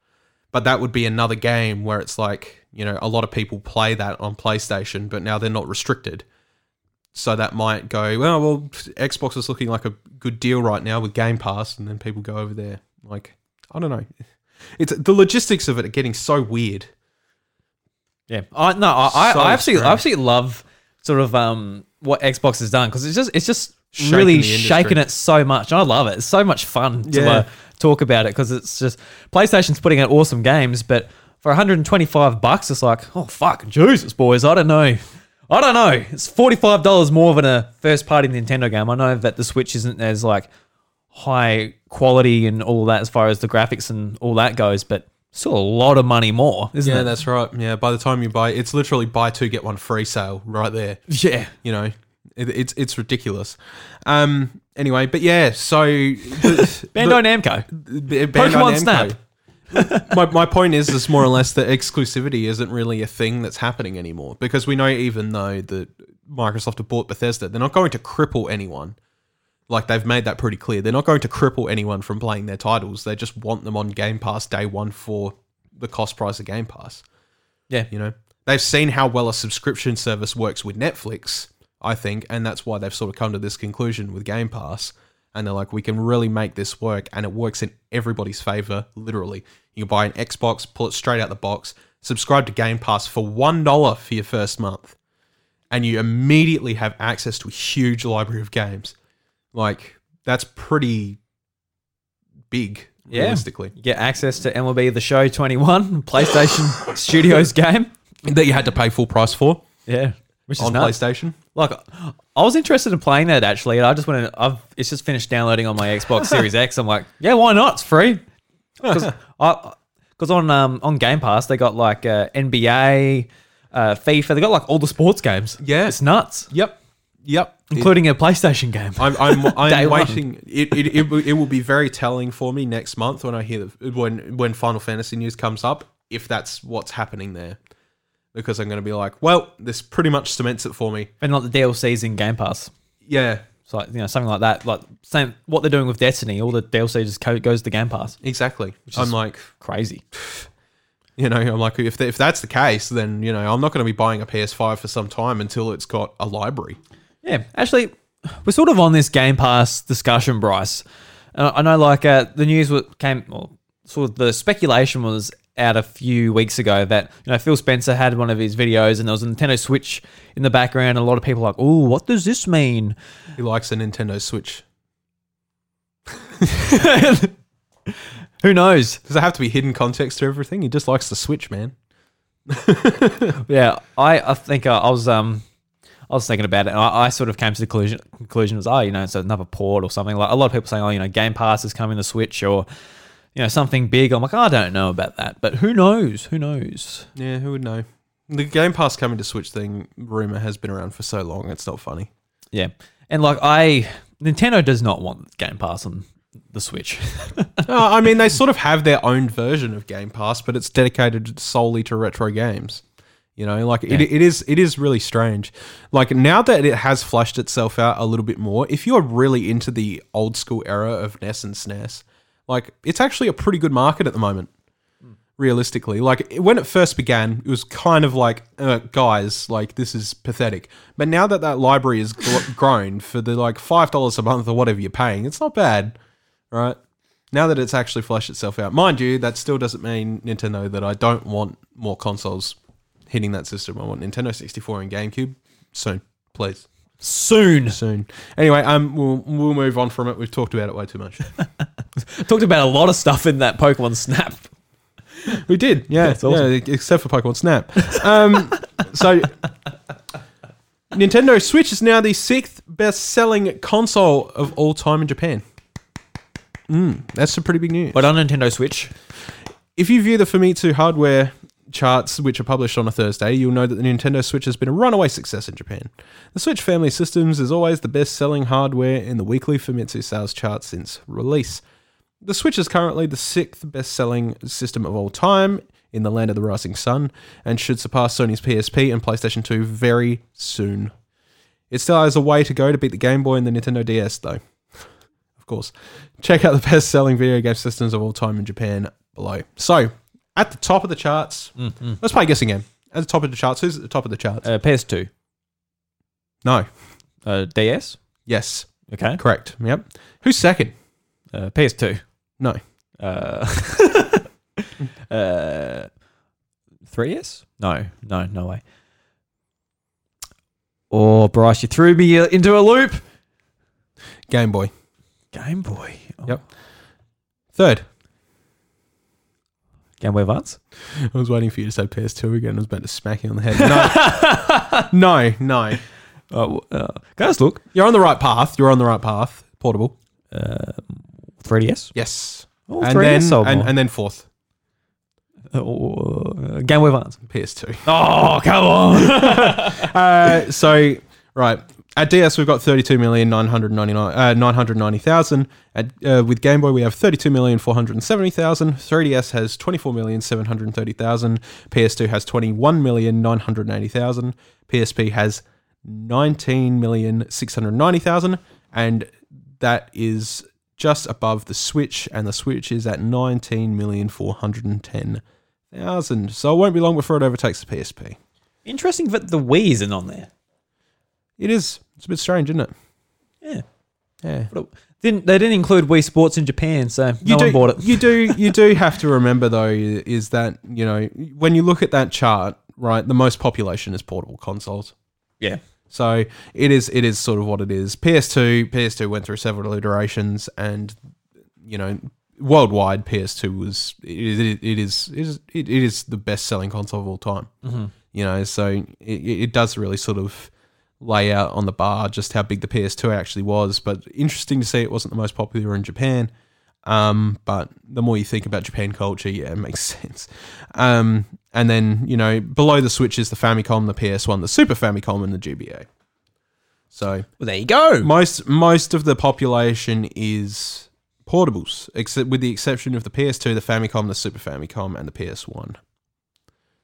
But that would be another game where it's like you know a lot of people play that on PlayStation, but now they're not restricted. So that might go well. Well, Xbox is looking like a good deal right now with Game Pass, and then people go over there. Like I don't know, it's the logistics of it are getting so weird. Yeah, I no, I, So I absolutely, I strange. absolutely love sort of um what Xbox has done because it's just, it's just Shaking really the industry. shaking it so much. I love it. It's so much fun to Yeah. uh, talk about it because it's just PlayStation's putting out awesome games, but for 125 bucks, it's like, oh fuck, Jesus, boys, I don't know. I don't know. It's forty five dollars more than a first party Nintendo game. I know that the Switch isn't as like high quality and all that as far as the graphics and all that goes, but still a lot of money more, isn't Yeah, it? that's right. Yeah, by the time you buy, it's literally buy two get one free sale right there. yeah. You know, it, it's it's ridiculous. Um. Anyway, but yeah, so the, Bandai Namco. the- Bandai Pokemon Namco. Snap. my, my point is, is more or less that exclusivity isn't really a thing that's happening anymore because we know even though that Microsoft have bought Bethesda, they're not going to cripple anyone. Like they've made that pretty clear. They're not going to cripple anyone from playing their titles. They just want them on Game Pass day one for the cost price of Game Pass. Yeah. You know, they've seen how well a subscription service works with Netflix, I think, and that's why they've sort of come to this conclusion with Game Pass. And they're like, we can really make this work, and it works in everybody's favor, literally. You can buy an Xbox, pull it straight out the box, subscribe to Game Pass for $1 for your first month, and you immediately have access to a huge library of games. Like, that's pretty big, Yeah. realistically. You get access to MLB The Show 21, PlayStation Studios game. That you had to pay full price for Yeah. Which is on nuts. PlayStation. Like, I was interested in playing that actually. and I just went. I've it's just finished downloading on my Xbox Series X. I'm like, yeah, why not? It's free. Because on um on Game Pass they got like uh, NBA, uh, FIFA. They got like all the sports games. Yeah. it's nuts, Yep. Yep. including a PlayStation game. I'm I'm, Day I'm one. waiting. It, it, it, will- it will be very telling for me next month when I hear the, when when Final Fantasy news comes up if that's what's happening there, because I'm going to be like, well, this pretty much cements it for me. and like the DLCs in Game Pass. Yeah, So like you know something like that. Like same what they're doing with Destiny. All the DLC just co- goes to Game Pass. exactly. I'm like, Crazy. you know, I'm like, if if that's the case, then you know, I'm not going to be buying a PS5 for some time until it's got a library. Yeah, actually, we're sort of on this Game Pass discussion, Bryce. Uh, I know, like uh, the news came, well, sort of the speculation was out a few weeks ago that you know Phil Spencer had one of his videos and there was a Nintendo Switch in the background, and a lot of people were like, "Oh, what does this mean?" He likes a Nintendo Switch. Who knows? Does it have to be hidden context to everything? He just likes the Switch, man. Yeah, I I think uh, I was um. I was thinking about it, and I, I sort of came to the conclusion. Conclusion was, oh, you know, it's another port or something. Like a lot of people saying, oh, you know, Game Pass is coming to Switch, or you know, something big. I'm like, oh, I don't know about that, but who knows? Who knows? Yeah, who would know? The Game Pass coming to Switch thing rumor has been around for so long. It's not funny. Yeah, and like I, Nintendo does not want Game Pass on the Switch. Oh, I mean, they sort of have their own version of Game Pass, but it's dedicated solely to retro games. You know, like it, it is it is really strange. Like now that it has flushed itself out a little bit more, if you're really into the old school era of NES and SNES, like it's actually a pretty good market at the moment. Realistically, like when it first began, it was kind of like, uh, guys, like this is pathetic. But now that that library has gl- grown for the like five dollars a month or whatever you're paying, it's not bad, right? Now that it's actually flushed itself out, mind you, that still doesn't mean Nintendo that I don't want more consoles hitting that system. I want Nintendo 64 and GameCube soon, please, Soon, soon. Anyway, um, we'll we'll move on from it. We've talked about it way too much. talked about a lot of stuff in that Pokemon Snap. we did, yeah, That's awesome. yeah, except for Pokemon Snap. Um, so Nintendo Switch is now the sixth best-selling console of all time in Japan. Mm, that's some pretty big news. But on Nintendo Switch, If you view the Famitsu hardware charts, which are published on a Thursday, you'll know that the Nintendo Switch has been a runaway success in Japan. The Switch family systems is always the best selling hardware in the weekly Famitsu sales chart since release. The Switch is currently the sixth best selling system of all time in the land of the rising sun and should surpass Sony's PSP and PlayStation 2 very soon. It still has a way to go to beat the Game Boy and the Nintendo DS, though. Of course. Check out the best selling video game systems of all time in Japan below. So, at the top of the charts, let's play a guessing game. At the top of the charts, who's at the top of the charts? uh, PS2, no. uh, DS, Yes. okay, Correct. Yep. Who's second? uh, PS2, No. uh, uh, 3DS? No, no, no way. Oh, Bryce, you threw me into a loop. Game Boy. Game Boy. Oh, Yep. Third. Game Boy Advance. I was waiting for you to say PS2 again. I was about to smack you on the head. No. no, no. Oh, uh, I just look? You're on the right path. You're on the right path. Portable. Uh, 3DS. Yes. Oh, and 3DS then sold and, more. and then fourth. Uh, Game Boy Advance. PS2. Oh, come on. Uh, so right at DS we've got thirty two million nine hundred ninety nine uh, uh, with Game Boy we have thirty two million four hundred seventy thousand. 3DS has twenty four million seven hundred thirty thousand. PS2 has twenty one million nine hundred eighty thousand. PSP has nineteen million six hundred ninety thousand, and that is just above the Switch, and the Switch is at nineteen million four hundred ten thousand. So it won't be long before it overtakes the PSP. Interesting that the Wii isn't on there. It is. It's a bit strange, isn't it? Yeah. Yeah. But it- Didn't they didn't include Wii Sports in Japan, so no You one do, bought it. you do, you do have to remember though, is that you know when you look at that chart, right? The most population is portable consoles. yeah. So it is, it is sort of what it is. PS2, PS2 went through several iterations, and you know, worldwide, PS2 was it, it, it is it is it, is the best selling console of all time. Mm-hmm. You know, so it, it does really sort of lay out on the bar just how big the PS2 actually was. But interesting to see it wasn't the most popular in Japan. Um, but the more you think about Japan culture, yeah, it makes sense. Um, and then you know below the Switch is the Famicom, the PS1, the Super Famicom, and the GBA. So Well, there you go. most most of the population is portables, except with the exception of the PS2, the Famicom, the Super Famicom, and the PS1.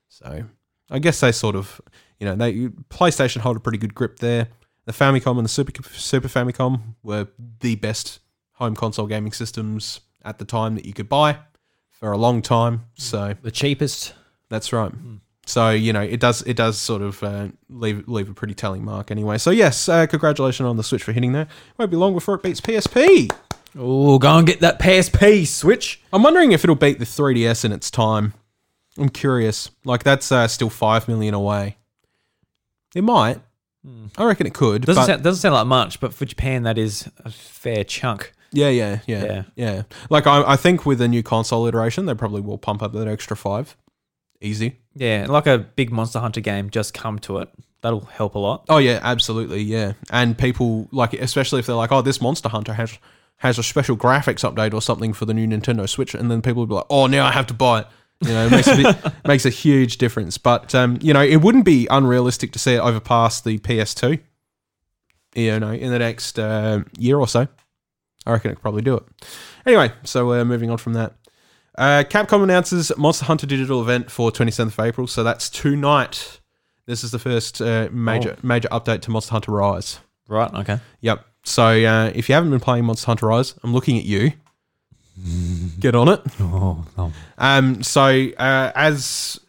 So I guess they sort of, you know, they PlayStation hold a pretty good grip there. The Famicom and the Super Super Famicom were the best home console gaming systems at the time that you could buy for a long time. So the cheapest. that's right. So you know it does it does sort of uh, leave leave a pretty telling mark anyway. So yes, uh, congratulations on the Switch for hitting there. Won't be long before it beats PSP. Oh, go and get that PSP Switch. I'm wondering if it'll beat the 3DS in its time. I'm curious. Like that's uh, still five million away. It might. Hmm. I reckon it could. Doesn't but- sound, doesn't sound like much, but for Japan, that is a fair chunk. yeah, yeah, yeah, Yeah. yeah, Like I, I think with a new console iteration, they probably will pump up that extra five. Easy. Yeah, like a big Monster Hunter game, just come to it. That'll help a lot. Oh yeah, absolutely, yeah. And people like, especially if they're like, "Oh, this Monster Hunter has has a special graphics update or something for the new Nintendo Switch," and then people will be like, "Oh, now I have to buy it." You know, it makes a bit, makes a huge difference. But um, you know, it wouldn't be unrealistic to see it overpass the PS2. You know, in the next uh, year or so, I reckon it could probably do it. Anyway, so we're moving on from that. Uh, Capcom announces Monster Hunter digital event for 27th of April, so that's tonight. This is the first uh, major major update to Monster Hunter Rise. Right, okay. Yep. So uh, if you haven't been playing Monster Hunter Rise, I'm looking at you. Get on it. Oh, no. Um, so uh, as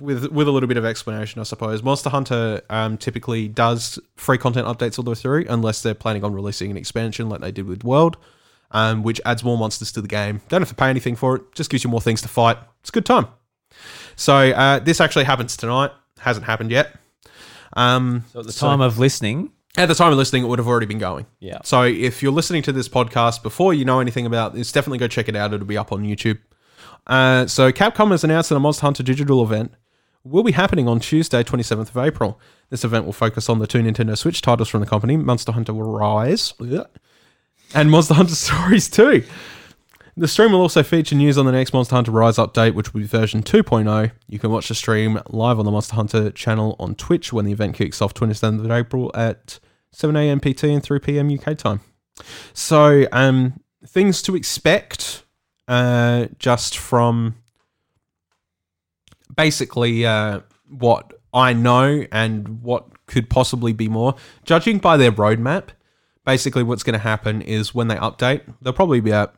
with with a little bit of explanation, I suppose Monster Hunter um, typically does free content updates all the way through, unless they're planning on releasing an expansion like they did with World, um, which adds more monsters to the game. Don't have to pay anything for it; just gives you more things to fight. It's a good time. So uh, this actually happens tonight. Hasn't happened yet. Um, So at the time of listening, at the time of listening, it would have already been going. Yeah. So if you're listening to this podcast before you know anything about this, definitely go check it out. It'll be up on YouTube. Uh, so Capcom has announced that a Monster Hunter digital event will be happening on Tuesday, 27th of April. This event will focus on the two Nintendo Switch titles from the company, Monster Hunter Rise and Monster Hunter Stories 2. The stream will also feature news on the next Monster Hunter Rise update, which will be version 2.0. You can watch the stream live on the Monster Hunter channel on Twitch when the event kicks off 27th of April at 7am PT and 3pm UK time. So, um, things to expect uh, just from basically uh, what I know and what could possibly be more. Judging by their roadmap, basically what's going to happen is when they update, they'll probably be out.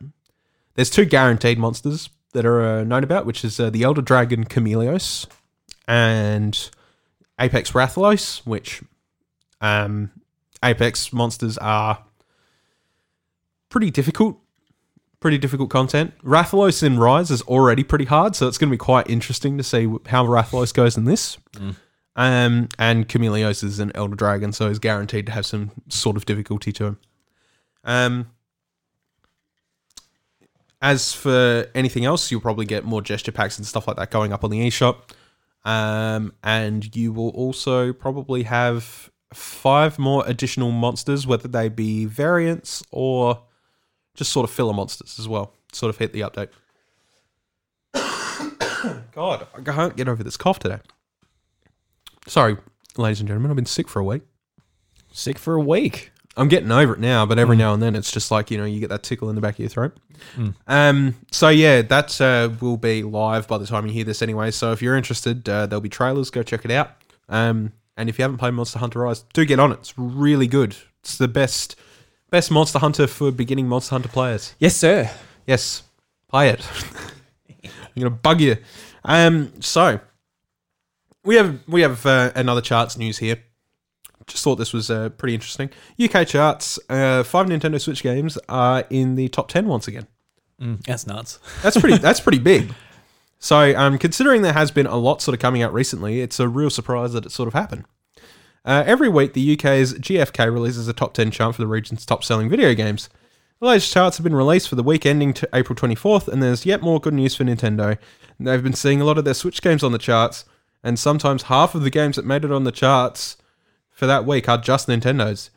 There's two guaranteed monsters that are uh, known about, which is uh, the Elder Dragon Chameleos and Apex Rathalos, which um, Apex monsters are pretty difficult. Pretty difficult content. Rathalos in Rise is already pretty hard, so it's going to be quite interesting to see how Rathalos goes in this. Um, and Chameleos is an Elder Dragon, so is guaranteed to have some sort of difficulty to him. Um, as for anything else, you'll probably get more gesture packs and stuff like that going up on the eShop. Um, and you will also probably have five more additional monsters, whether they be variants or just sort of filler monsters as well. Sort of hit the update. God, I can't get over this cough today. Sorry, ladies and gentlemen, I've been sick for a week. Sick for a week. I'm getting over it now, but every now and then it's just like you know you get that tickle in the back of your throat. Um, so yeah, that uh, will be live by the time you hear this anyway. So if you're interested, uh, there'll be trailers. Go check it out. Um, and if you haven't played Monster Hunter Rise, do get on it. It's really good. It's the best best Monster Hunter for beginning Monster Hunter players. Yes, sir. Yes, play it. I'm gonna bug you. Um, so we have we have uh, another charts news here. Just thought this was uh, pretty interesting. UK charts. Uh, five Nintendo Switch games are in the top ten once again. Mm, that's nuts. That's pretty. that's pretty big. So, um, considering there has been a lot sort of coming out recently, it's a real surprise that it sort of happened. Uh, every week, the UK's GFK releases a top 10 chart for the region's top selling video games. The latest charts have been released for the week ending to April 24th, and there's yet more good news for Nintendo. They've been seeing a lot of their Switch games on the charts, and sometimes half of the games that made it on the charts for that week are just Nintendo's.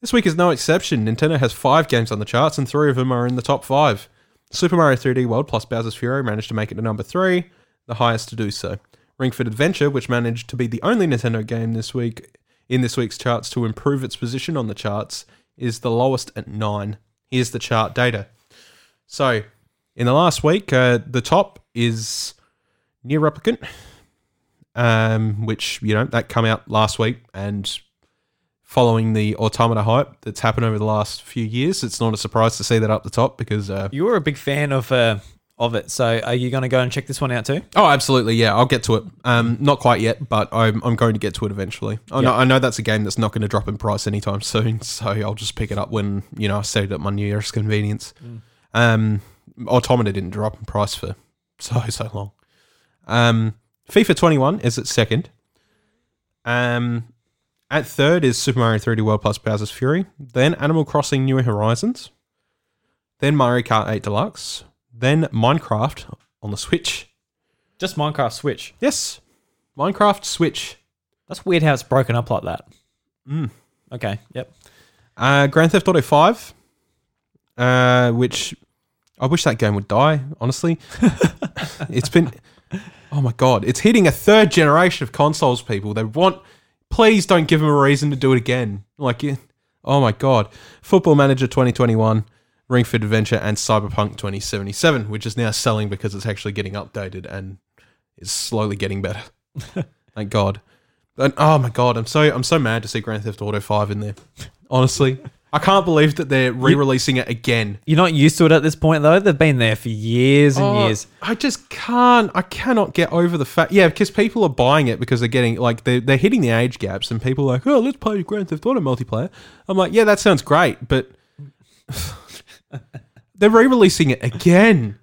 This week is no exception. Nintendo has five games on the charts, and three of them are in the top five. Super Mario 3D World plus Bowser's Fury managed to make it to number three, the highest to do so. Ring Fit Adventure, which managed to be the only Nintendo game this week in this week's charts to improve its position on the charts, is the lowest at nine. Here's the chart data. So, in the last week, uh, the top is NieR Replicant, um, which you know that come out last week, and following the Automata hype that's happened over the last few years, it's not a surprise to see that up the top because uh, You were a big fan of uh, of it, so are you going to go and check this one out too? Oh, absolutely. Yeah, I'll get to it. Um, not quite yet, but I'm, I'm going to get to it eventually. I know, I know that's a game that's not going to drop in price anytime soon, so I'll just pick it up when you know I set it at my New Year's convenience. Um, Automata didn't drop in price for so so long. Um, FIFA 21 is at second. Um, at third is Super Mario 3D World plus Bowser's Fury. Then Animal Crossing New Horizons. Then Mario Kart 8 Deluxe. Then Minecraft on the Switch. Just Minecraft Switch. Yes. Minecraft Switch. That's weird how it's broken up like that. Mm. Okay. Yep. Uh, Grand Theft Auto 5, uh, which I wish that game would die, honestly. it's been, oh my God, it's hitting a third generation of consoles, people. They want, please don't give them a reason to do it again. Like, oh my God. Football Manager 2021, Ring Fit Adventure, and Cyberpunk 2077, which is now selling because it's actually getting updated and is slowly getting better. Thank God. And oh my god, I'm so I'm so mad to see Grand Theft Auto 5 in there. Honestly, I can't believe that they're re-releasing it again. You're not used to it at this point though. They've been there for years and Oh, years. I just can't. I cannot get over the fact. Yeah, because people are buying it because they're getting like they're they're hitting the age gaps, and people are like, oh, let's play Grand Theft Auto multiplayer. I'm like, yeah, that sounds great, but they're re-releasing it again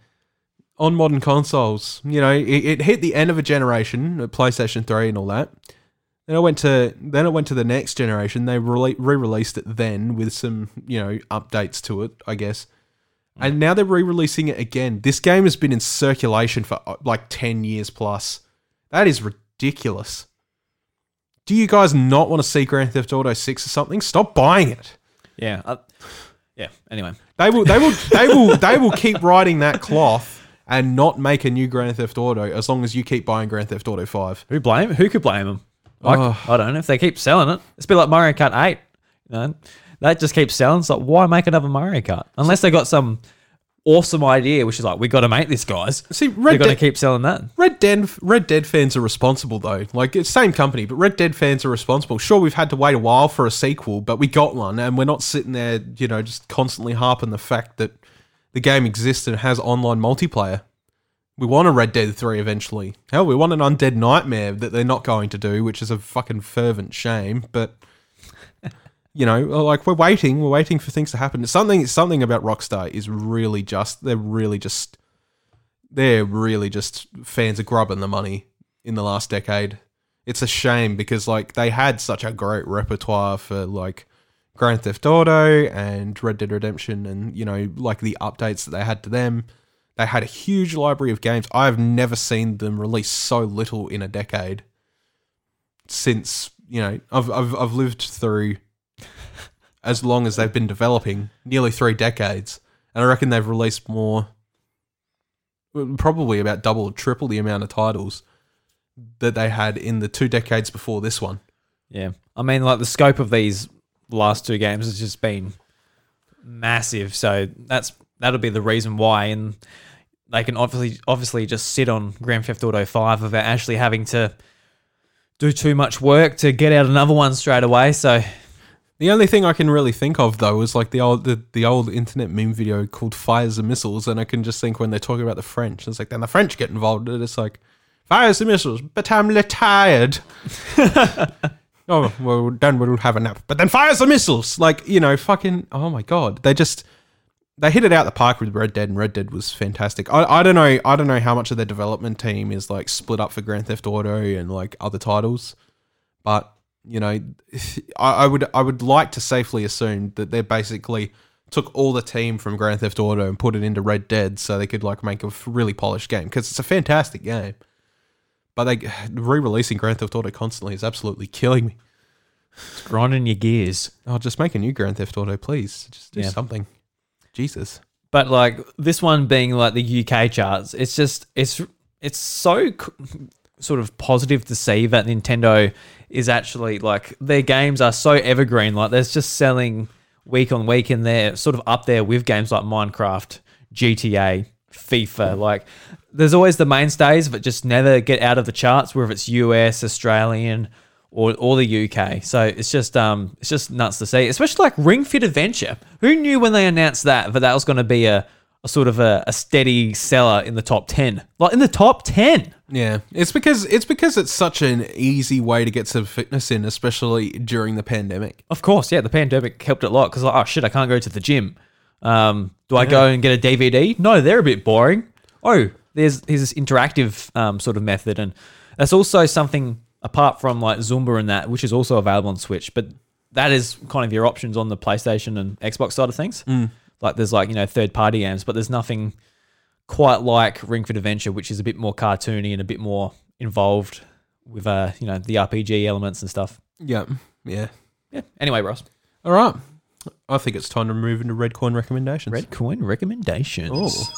on modern consoles. You know, it, it hit the end of a generation, uh, PlayStation Three and all that. Then I went to then it went to the next generation. They re-released it then with some you know updates to it, I guess. And now they're re-releasing it again. This game has been in circulation for uh, like ten years plus. That is ridiculous. Do you guys not want to see Grand Theft Auto 6 or something? Stop buying it. Yeah. Uh, yeah. Anyway. They will they will they will they will keep riding that cloth and not make a new Grand Theft Auto as long as you keep buying Grand Theft Auto 5. Who blame? Who could blame them? I, Ugh. Oh. I don't know. If they keep selling it, it's a bit like Mario Kart Eight. You know, that just keeps selling. It's like, why make another Mario Kart? Unless they got some awesome idea, which is like, we got to make this, guys. See, They're Red going to keep selling that. Red Dead Red Dead fans are responsible though. Like it's same company, but Red Dead fans are responsible. Sure, we've had to wait a while for a sequel, but we got one, and we're not sitting there, you know, just constantly harping the fact that the game exists and has online multiplayer. We want a Red Dead 3 eventually. Hell, we want an Undead Nightmare that they're not going to do, which is a fucking fervent shame, but you know, like we're waiting, we're waiting for things to happen. Something something about Rockstar is really just they're really just they're really just fans of grubbing the money in the last decade. It's a shame because like they had such a great repertoire for like Grand Theft Auto and Red Dead Redemption and you know like the updates that they had to them. They had a huge library of games. I've never seen them release so little in a decade since, you know, I've I've I've lived through as long as they've been developing, nearly 3 decades. And I reckon they've released more probably about double or triple the amount of titles that they had in the two decades before this one. Yeah. I mean, like the scope of these last two games has just been massive. So that's that'll be the reason why, and they can obviously obviously just sit on Grand Theft Auto Five without actually having to do too much work to get out another one straight away. So The only thing I can really think of though is like the old the, the old internet meme video called "Fires and Missiles," and I can just think when they're talking about the French, it's like then the French get involved, and it's like fires and missiles, but I'm tired. oh well, then we'll have a nap. But then fires and missiles, like you know, fucking oh my god, they just they hit it out the park with Red Dead, and Red Dead was fantastic. I, I don't know, I don't know how much of their development team is like split up for Grand Theft Auto and like other titles, but you know, I, I would I would like to safely assume that they basically took all the team from Grand Theft Auto and put it into Red Dead so they could like make a really polished game because it's a fantastic game. But they re-releasing Grand Theft Auto constantly is absolutely killing me. It's grinding your gears. Oh, just make a new Grand Theft Auto, please. Just do Yeah. something. Jesus. But like this one being like the UK charts, it's just it's it's so c- sort of positive to see that Nintendo is actually like their games are so evergreen. Like there's just selling week on week, and they're sort of up there with games like Minecraft, GTA, FIFA. Mm. Like there's always the mainstays, but just never get out of the charts, whether it's US, Australian, or or the UK. So it's just um it's just nuts to see, especially like Ring Fit Adventure. Who knew when they announced that that that was going to be a, a sort of a, a steady seller in the top ten, like in the top ten. Yeah, it's because it's because it's such an easy way to get some fitness in, especially during the pandemic. Of course, yeah, the pandemic helped it a lot because like, oh shit, I can't go to the gym. Um, do I go and get a DVD? No, they're a bit boring. Oh, there's there's this interactive um, sort of method, and that's also something apart from like Zumba and that, which is also available on Switch. But that is kind of your options on the PlayStation and Xbox side of things. Like there's like you know third party games, but there's nothing quite like Ring Fit Adventure, which is a bit more cartoony and a bit more involved with uh you know the RPG elements and stuff. Yeah, yeah. Yeah. Anyway, Ross. All right. I think it's time to move into red coin recommendations. Red coin recommendations. Oh.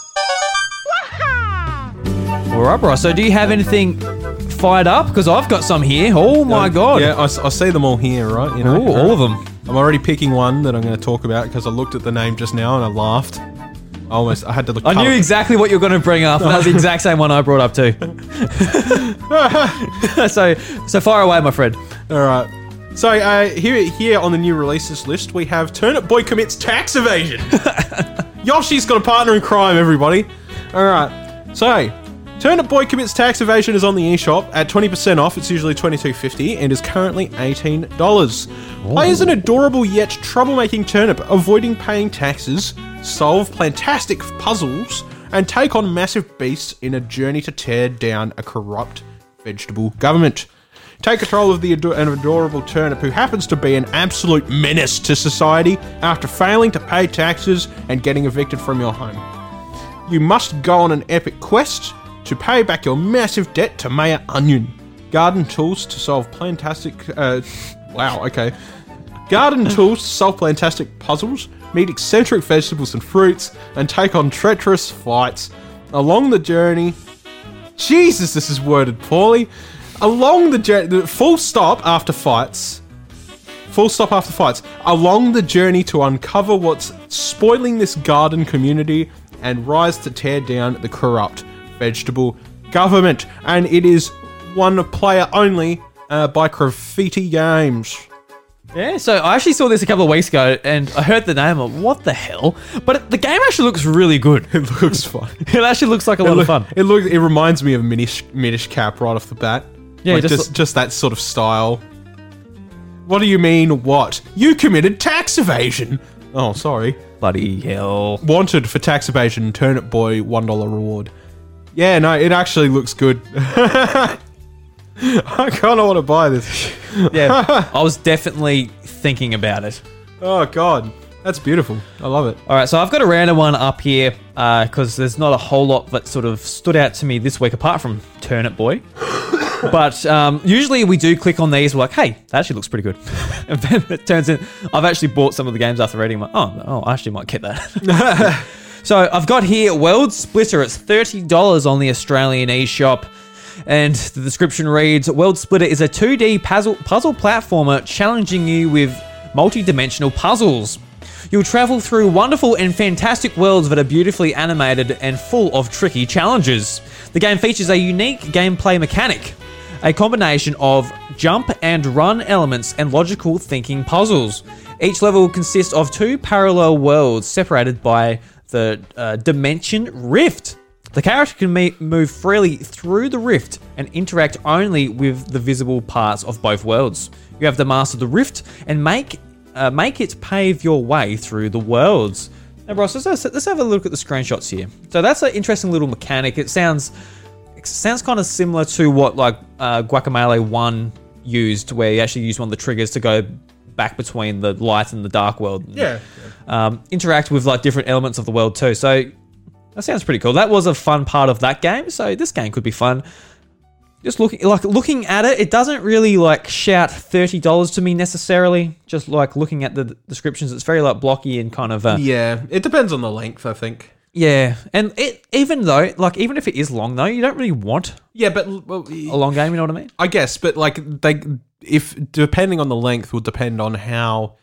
All right, bro. So, do you have anything fired up? Because I've got some here. Oh my god. Yeah, I, I see them all here, right? You know, Ooh, all of them. I'm already picking one that I'm going to talk about because I looked at the name just now and I laughed. I almost, I had to look. I knew exactly what you were going to bring up. That was the exact same one I brought up too. so, so far away, my friend. All right. So uh, here, here on the new releases list, we have Turnip Boy commits tax evasion. Yoshi's got a partner in crime, everybody. All right. So, Turnip Boy commits tax evasion is on the eShop at 20% off. It's usually $22.50 and is currently $18. Play as an adorable yet troublemaking turnip, avoiding paying taxes, solve plantastic puzzles, and take on massive beasts in a journey to tear down a corrupt vegetable government. Take control of the ado- an adorable turnip who happens to be an absolute menace to society after failing to pay taxes and getting evicted from your home. You must go on an epic quest to pay back your massive debt to Mayor Onion. garden tools to solve plantastic. Uh, wow, okay. Garden tools to solve plantastic puzzles, meet eccentric vegetables and fruits, and take on treacherous fights. Along the journey, Jesus, this is worded poorly. Along the journey, full stop after fights. Full stop after fights. Along the journey to uncover what's spoiling this garden community and rise to tear down the corrupt vegetable government. And it is one player only uh, by Graffiti Games. Yeah, so I actually saw this a couple of weeks ago and I heard the name of what the hell? But the game actually looks really good. It looks fun. It actually looks like a lot it of fun. It looks. It reminds me of Minish Minish Cap right off the bat. Yeah, like just just just, that sort of style. What do you mean? What you committed tax evasion? Oh, sorry. Bloody hell. Wanted for tax evasion. Turnip boy, one dollar reward. Yeah, no, it actually looks good. I kind of want to buy this. Yeah, I was definitely thinking about it. Oh God, that's beautiful. I love it. All right, so I've got a random one up here because there's not a whole lot that sort of stood out to me this week apart from Turnip Boy. but um, usually we do click on these. We're like, hey, that actually looks pretty good. and then it turns in, I've actually bought some of the games after reading. I'm like, oh, oh, I actually might get that. So I've got here World Splitter. It's thirty dollars on the Australian eShop. And the description reads World Splitter is a 2D puzzle, puzzle platformer challenging you with multi dimensional puzzles. You'll travel through wonderful and fantastic worlds that are beautifully animated and full of tricky challenges. The game features a unique gameplay mechanic, a combination of jump and run elements and logical thinking puzzles. Each level consists of two parallel worlds separated by the uh, dimension rift. The character can move freely through the rift and interact only with the visible parts of both worlds. You have to master the rift and make uh, make it pave your way through the worlds. Now, Ross, let's, let's have a look at the screenshots here. So that's an interesting little mechanic. It sounds it sounds kind of similar to what like uh, Guacamelee One used, where you actually use one of the triggers to go back between the light and the dark world. Yeah. Um, interact with like different elements of the world too. So that sounds pretty cool. That was a fun part of that game. So this game could be fun. Just looking like looking at it, it doesn't really like shout thirty dollars to me necessarily. Just like looking at the descriptions, it's very like blocky and kind of uh, Yeah. It depends on the length, I think. yeah. And it even though like even if it is long though, you don't really want Yeah, but well, a long game. You know what I mean? I guess, but like they, if depending on the length, will depend on how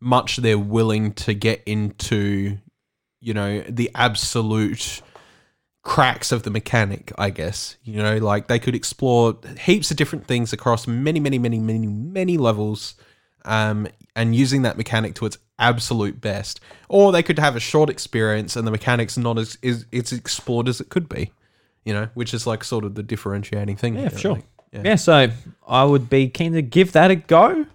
much they're willing to get into, you know, the absolute cracks of the mechanic. I guess you know, like they could explore heaps of different things across many, many, many, many, many levels, um, and using that mechanic to its absolute best. Or they could have a short experience and the mechanic's not as is it's explored as it could be. You know, which is like sort of the differentiating thing. Yeah, here, for I sure. think. Yeah. so I would be keen to give that a go,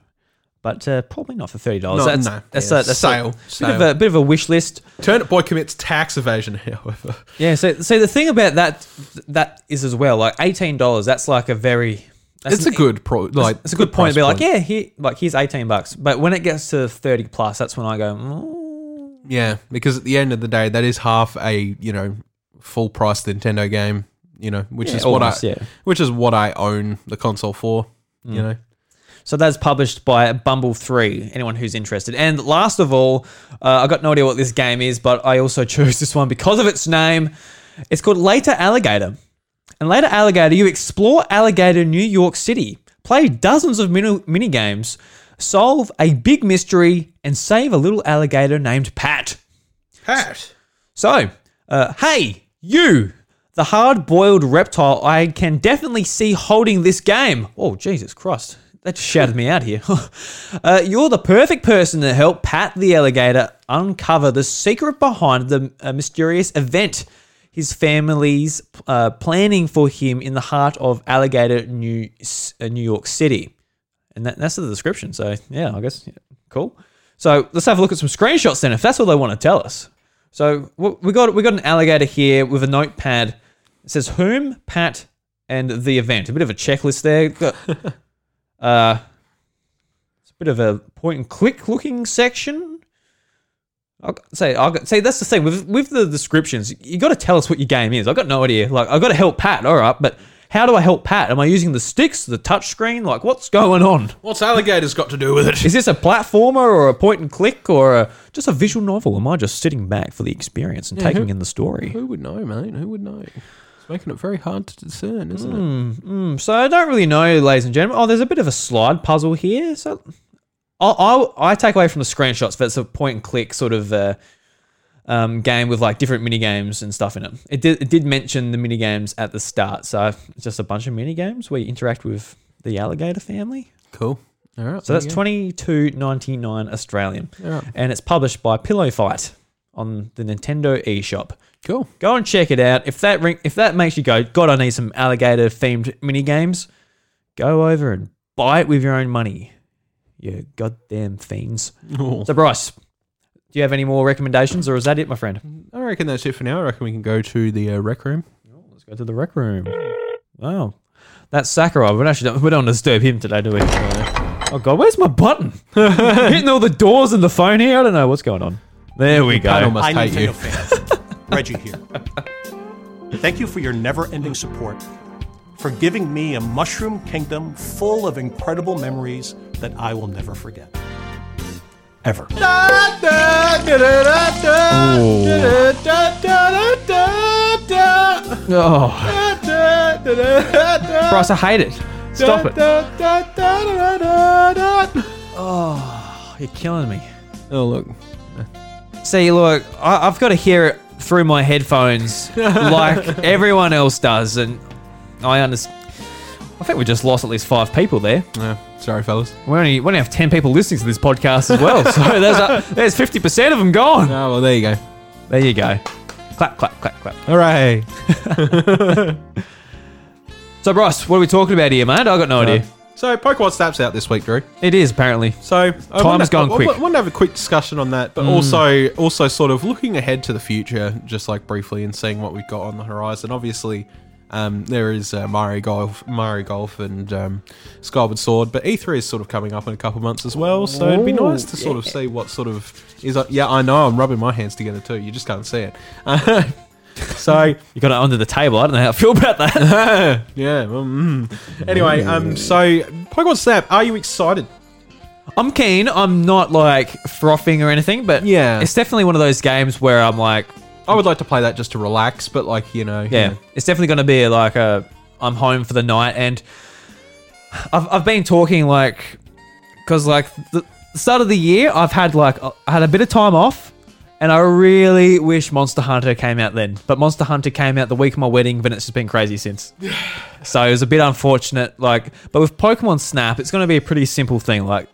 but uh, probably not for thirty dollars. No, That's no. that's Yeah, a that's sale, a bit of a bit of a wish list. Turnip Boy commits tax evasion, however. Yeah. So so the thing about that that is as well like eighteen dollars. That's like a very that's It's a good pro, like It's a good point to be like, yeah, here, like here's eighteen bucks. But when it gets to thirty plus, that's when I go, mm, yeah, because at the end of the day, that is half a you know full price Nintendo game, you know, which Yeah, is what I, yeah. which is what I own the console for, Mm. you know. So that's published by Bumble 3, anyone who's interested. And last of all, uh, I got no idea what this game is, but I also chose this one because of its name. It's called Later Alligator. And Later Alligator, you explore Alligator, New York City, play dozens of mini, mini games, solve a big mystery, and save a little alligator named Pat. Pat, So, uh, hey, you, the hard boiled reptile I can definitely see holding this game. Oh, Jesus Christ. That just shouted me out here. uh, you're the perfect person to help Pat the alligator uncover the secret behind the uh, mysterious event his family's uh, planning for him in the heart of Alligator, New, uh, New York City. And that, that's the description. So, yeah, I guess, yeah, cool. So, let's have a look at some screenshots then, if that's all they want to tell us. So we got we got an alligator here with a notepad. It says whom, Pat, and the event. A bit of a checklist there. Uh, it's a bit of a point and click looking section. I'll say, I'll say that's the thing with with the descriptions. You got to tell us what your game is. I've got no idea. Like I've got to help Pat, all right, but how do I help Pat? Am I using the sticks, the touch screen? Like, what's going on? What's alligators got to do with it? What's the touchscreen? Like, what's going on? What's alligators got to do with it? Is this a platformer or a point and click or a, just a visual novel? Am I just sitting back for the experience and taking who- in the story? Who would know, mate? Who would know? It's making it very hard to discern, isn't it? Mm, so I don't really know, ladies and gentlemen. Oh, there's a bit of a slide puzzle here. So I, I, I take away from the screenshots that it's a point and click sort of uh, um, game with like different mini games and stuff in it. It did, it did mention the mini games at the start, so it's just a bunch of mini games where you interact with the alligator family. Cool. All right. So that's twenty two ninety nine Australian, right. and it's published by Pillow Fight on the Nintendo eShop. Cool. Go and check it out. If that ring, if that makes you go, God, I need some alligator themed mini games. Go over and buy it with your own money. You goddamn fiends. Oh. So Bryce, do you have any more recommendations, or is that it, my friend? I reckon that's it for now. I reckon we can go to the uh, rec room. Let's go to the rec room. Wow, that's Sakurai. We don't actually don't, we don't disturb him today, do we? Oh God, where's my button? Hitting all the doors and the phone here. I don't know what's going on. There we Panel go. must Hi, hate you. Nintendo fans. Reggie here. Thank you for your never ending support, for giving me a mushroom kingdom full of incredible memories that I will never forget. Ever. Oh, Bryce, I hate it. Stop it. Oh, you're killing me. Oh look. See, look, I, I've got to hear it through my headphones like everyone else does, and I understand. I think we just lost at least five people there. Yeah, sorry, fellas. We only, we only have 10 people listening to this podcast as well. So there's, a, there's 50% of them gone. Oh well, there you go. There you go. Clap, clap, clap, clap. Hooray! So, Bryce, what are we talking about here, mate? i got no uh, idea. So Pokemon Snap's out this week, Drew. It is, apparently. So I Time's gone I- quick. I want to have a quick discussion on that, but mm. also also sort of looking ahead to the future, just like briefly, and seeing what we've got on the horizon. Obviously, um, there is uh, Mario Golf, Mario Golf, and um, Skyward Sword, but E3 is sort of coming up in a couple months as well. So it'd be nice to sort of see what sort of is. Uh, yeah, I know I'm rubbing my hands together too. You just can't see it. so You got it under the table. I don't know how I feel about that. yeah. Well, mm. Anyway, um, so Pokemon Snap, are you excited? I'm keen. I'm not like frothing or anything, but Yeah. it's definitely one of those games where I'm like, I would like to play that just to relax, but like you know, yeah, it's definitely going to be like a I'm home for the night, and I've I've been talking like because like the the start of the year I've had like I had a bit of time off, and I really wish Monster Hunter came out then, but Monster Hunter came out the week of my wedding, but it's just been crazy since. so it was a bit unfortunate. Like, but with Pokemon Snap, it's going to be a pretty simple thing. Like.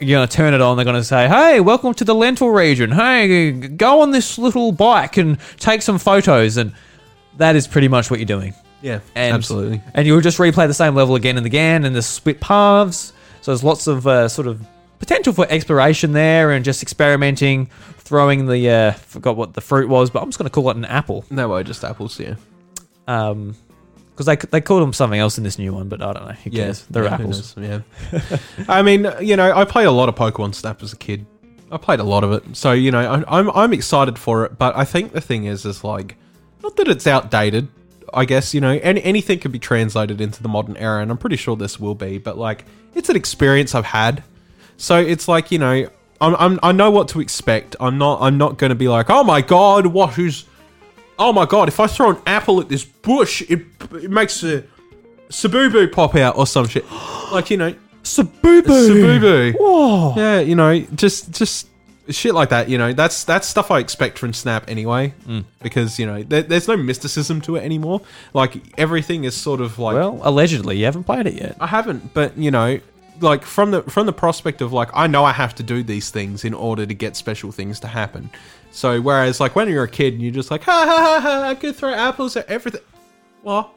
You're gonna turn it on. They're gonna say, "Hey, welcome to the Lental region. Hey, go on this little bike and take some photos." And that is pretty much what you're doing. yeah, And, absolutely. And you'll just replay the same level again and again, and there's split paths. So there's lots of uh, sort of potential for exploration there, and just experimenting, throwing the uh, forgot what the fruit was, but I'm just gonna call it an apple. No, way, just apples. Yeah, Um, because they they called them something else in this new one, but I don't know. Who yeah, cares? They're yeah, apples. knows? Yeah, I mean, you know, I played a lot of Pokemon Snap as a kid. I played a lot of it, so you know, I, I'm I'm excited for it. But I think the thing is, is like, not that it's outdated. I guess you know, any, anything can be translated into the modern era, and I'm pretty sure this will be. But like, it's an experience I've had, so it's like you know, I'm, I'm I know what to expect. I'm not I'm not going to be like, oh my god, what is oh my god, if I throw an apple at this bush, it, it makes a Sabubu pop out or some shit. Like, you know, Sabubu. Sabubu. Whoa. Yeah, you know, just just shit like that, you know. That's that's stuff I expect from Snap anyway. Mm. Because, you know, there, there's no mysticism to it anymore. Like everything is sort of like Well, allegedly, you haven't played it yet. I haven't, but you know, like from the from the prospect of like I know I have to do these things in order to get special things to happen. So whereas like when you're a kid and you're just like ha ha ha ha I could throw apples at everything. What?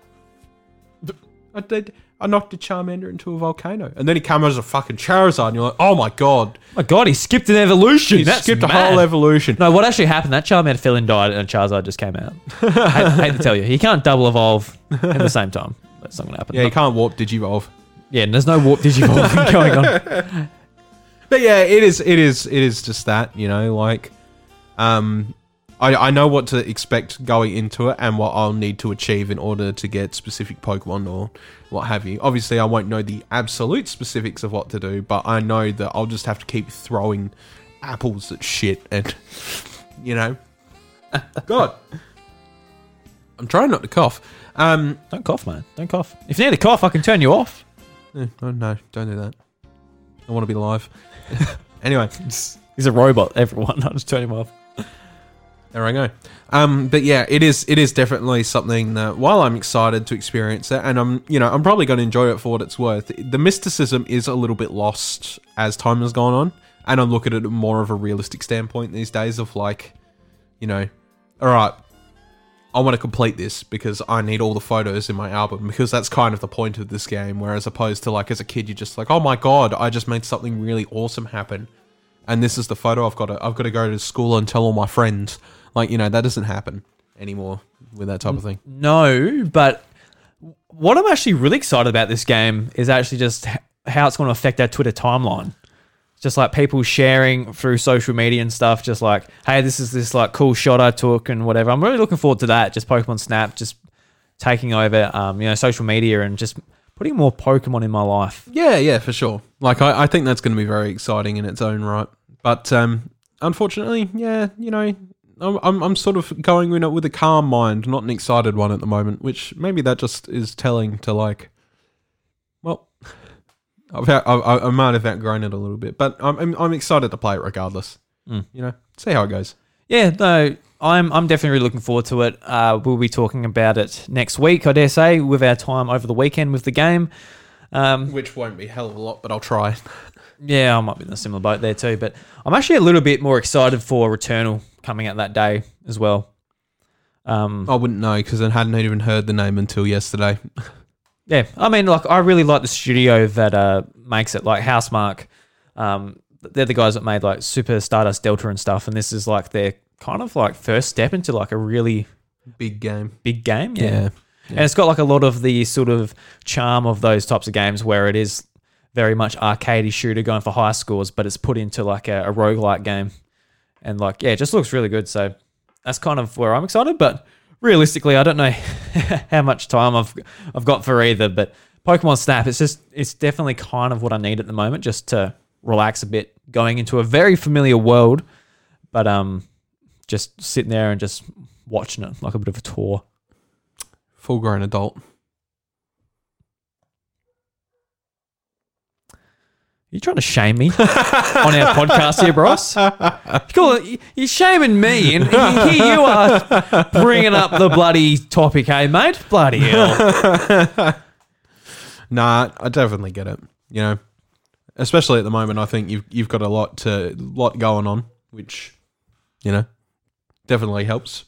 I did. I knocked a Charmander into a volcano, and then he came as a fucking Charizard, and you're like, oh my god, oh My God, he skipped an evolution. he That's skipped a whole evolution. No, what actually happened? That Charmander fell and died, and Charizard just came out. I hate, to tell you, he can't double evolve at the same time. That's not going to happen. Yeah, you can't warp Digivolve. yeah, and there's no warp digivolving going on. But yeah, it is. It is. It is just that you know, like, um, I, I know what to expect going into it and what I'll need to achieve in order to get specific Pokemon or what have you. Obviously, I won't know the absolute specifics of what to do, but I know that I'll just have to keep throwing apples at shit and, you know. God. I'm trying not to cough. Um, Don't cough, man. Don't cough. If you need a cough, I can turn you off. eh, oh no, don't do that. I want to be live. anyway, He's a robot, everyone. I'll just turn him off. There I go. Um, but yeah, it is it is definitely something that while I'm excited to experience it, and I'm you know I'm probably going to enjoy it for what it's worth. The mysticism is a little bit lost as time has gone on, and I look at it more of a realistic standpoint these days of like, you know, all right, I want to complete this because I need all the photos in my album because that's kind of the point of this game. Whereas opposed to like as a kid, you're just like, oh my god, I just made something really awesome happen, and this is the photo I've got to I've got to go to school and tell all my friends. Like you know that doesn't happen anymore with that type of thing. No, but what I'm actually really excited about this game is actually just how it's going to affect our Twitter timeline. Just like people sharing through social media and stuff, just like, hey, this is this like cool shot I took and whatever. I'm really looking forward to that. Just Pokemon Snap, just taking over, um, you know, social media and just putting more Pokemon in my life. Yeah, yeah, for sure. Like I, I think that's going to be very exciting in its own right. But um, unfortunately, yeah, you know, I'm, I'm sort of going in it with a calm mind, not an excited one at the moment. Which maybe that just is telling to like, well, I've out, I, I might have outgrown it a little bit, but I'm I'm, I'm excited to play it regardless. Mm. You know, see how it goes. Yeah, no, I'm I'm definitely really looking forward to it. Uh, we'll be talking about it next week, I dare say, with our time over the weekend with the game. Um, Which won't be hell of a lot, but I'll try. Yeah, I might be in a similar boat there too. But I'm actually a little bit more excited for Returnal coming out that day as well. Um, I wouldn't know because I hadn't even heard the name until yesterday. yeah, I mean, like I really like the studio that uh, makes it, like Housemarque. Um, they're the guys that made like Super Stardust Delta and stuff, and this is like their kind of like first step into like a really Big game. big game. Yeah. Yeah. And it's got like a lot of the sort of charm of those types of games where it is very much arcadey shooter going for high scores, but it's put into like a, a roguelike game. And like, yeah, it just looks really good. So that's kind of where I'm excited. But realistically, I don't know how much time I've I've got for either. But Pokemon Snap, it's just it's definitely kind of what I need at the moment just to relax a bit, going into a very familiar world, but um just sitting there and just watching it like a bit of a tour. Full grown adult. You trying to shame me on our podcast here, Bryce? Cool. You're shaming me, and here you are bringing up the bloody topic, hey, mate? Bloody hell. Nah, I definitely get it. You know, especially at the moment, I think you've you've got a lot to lot going on, which you know definitely helps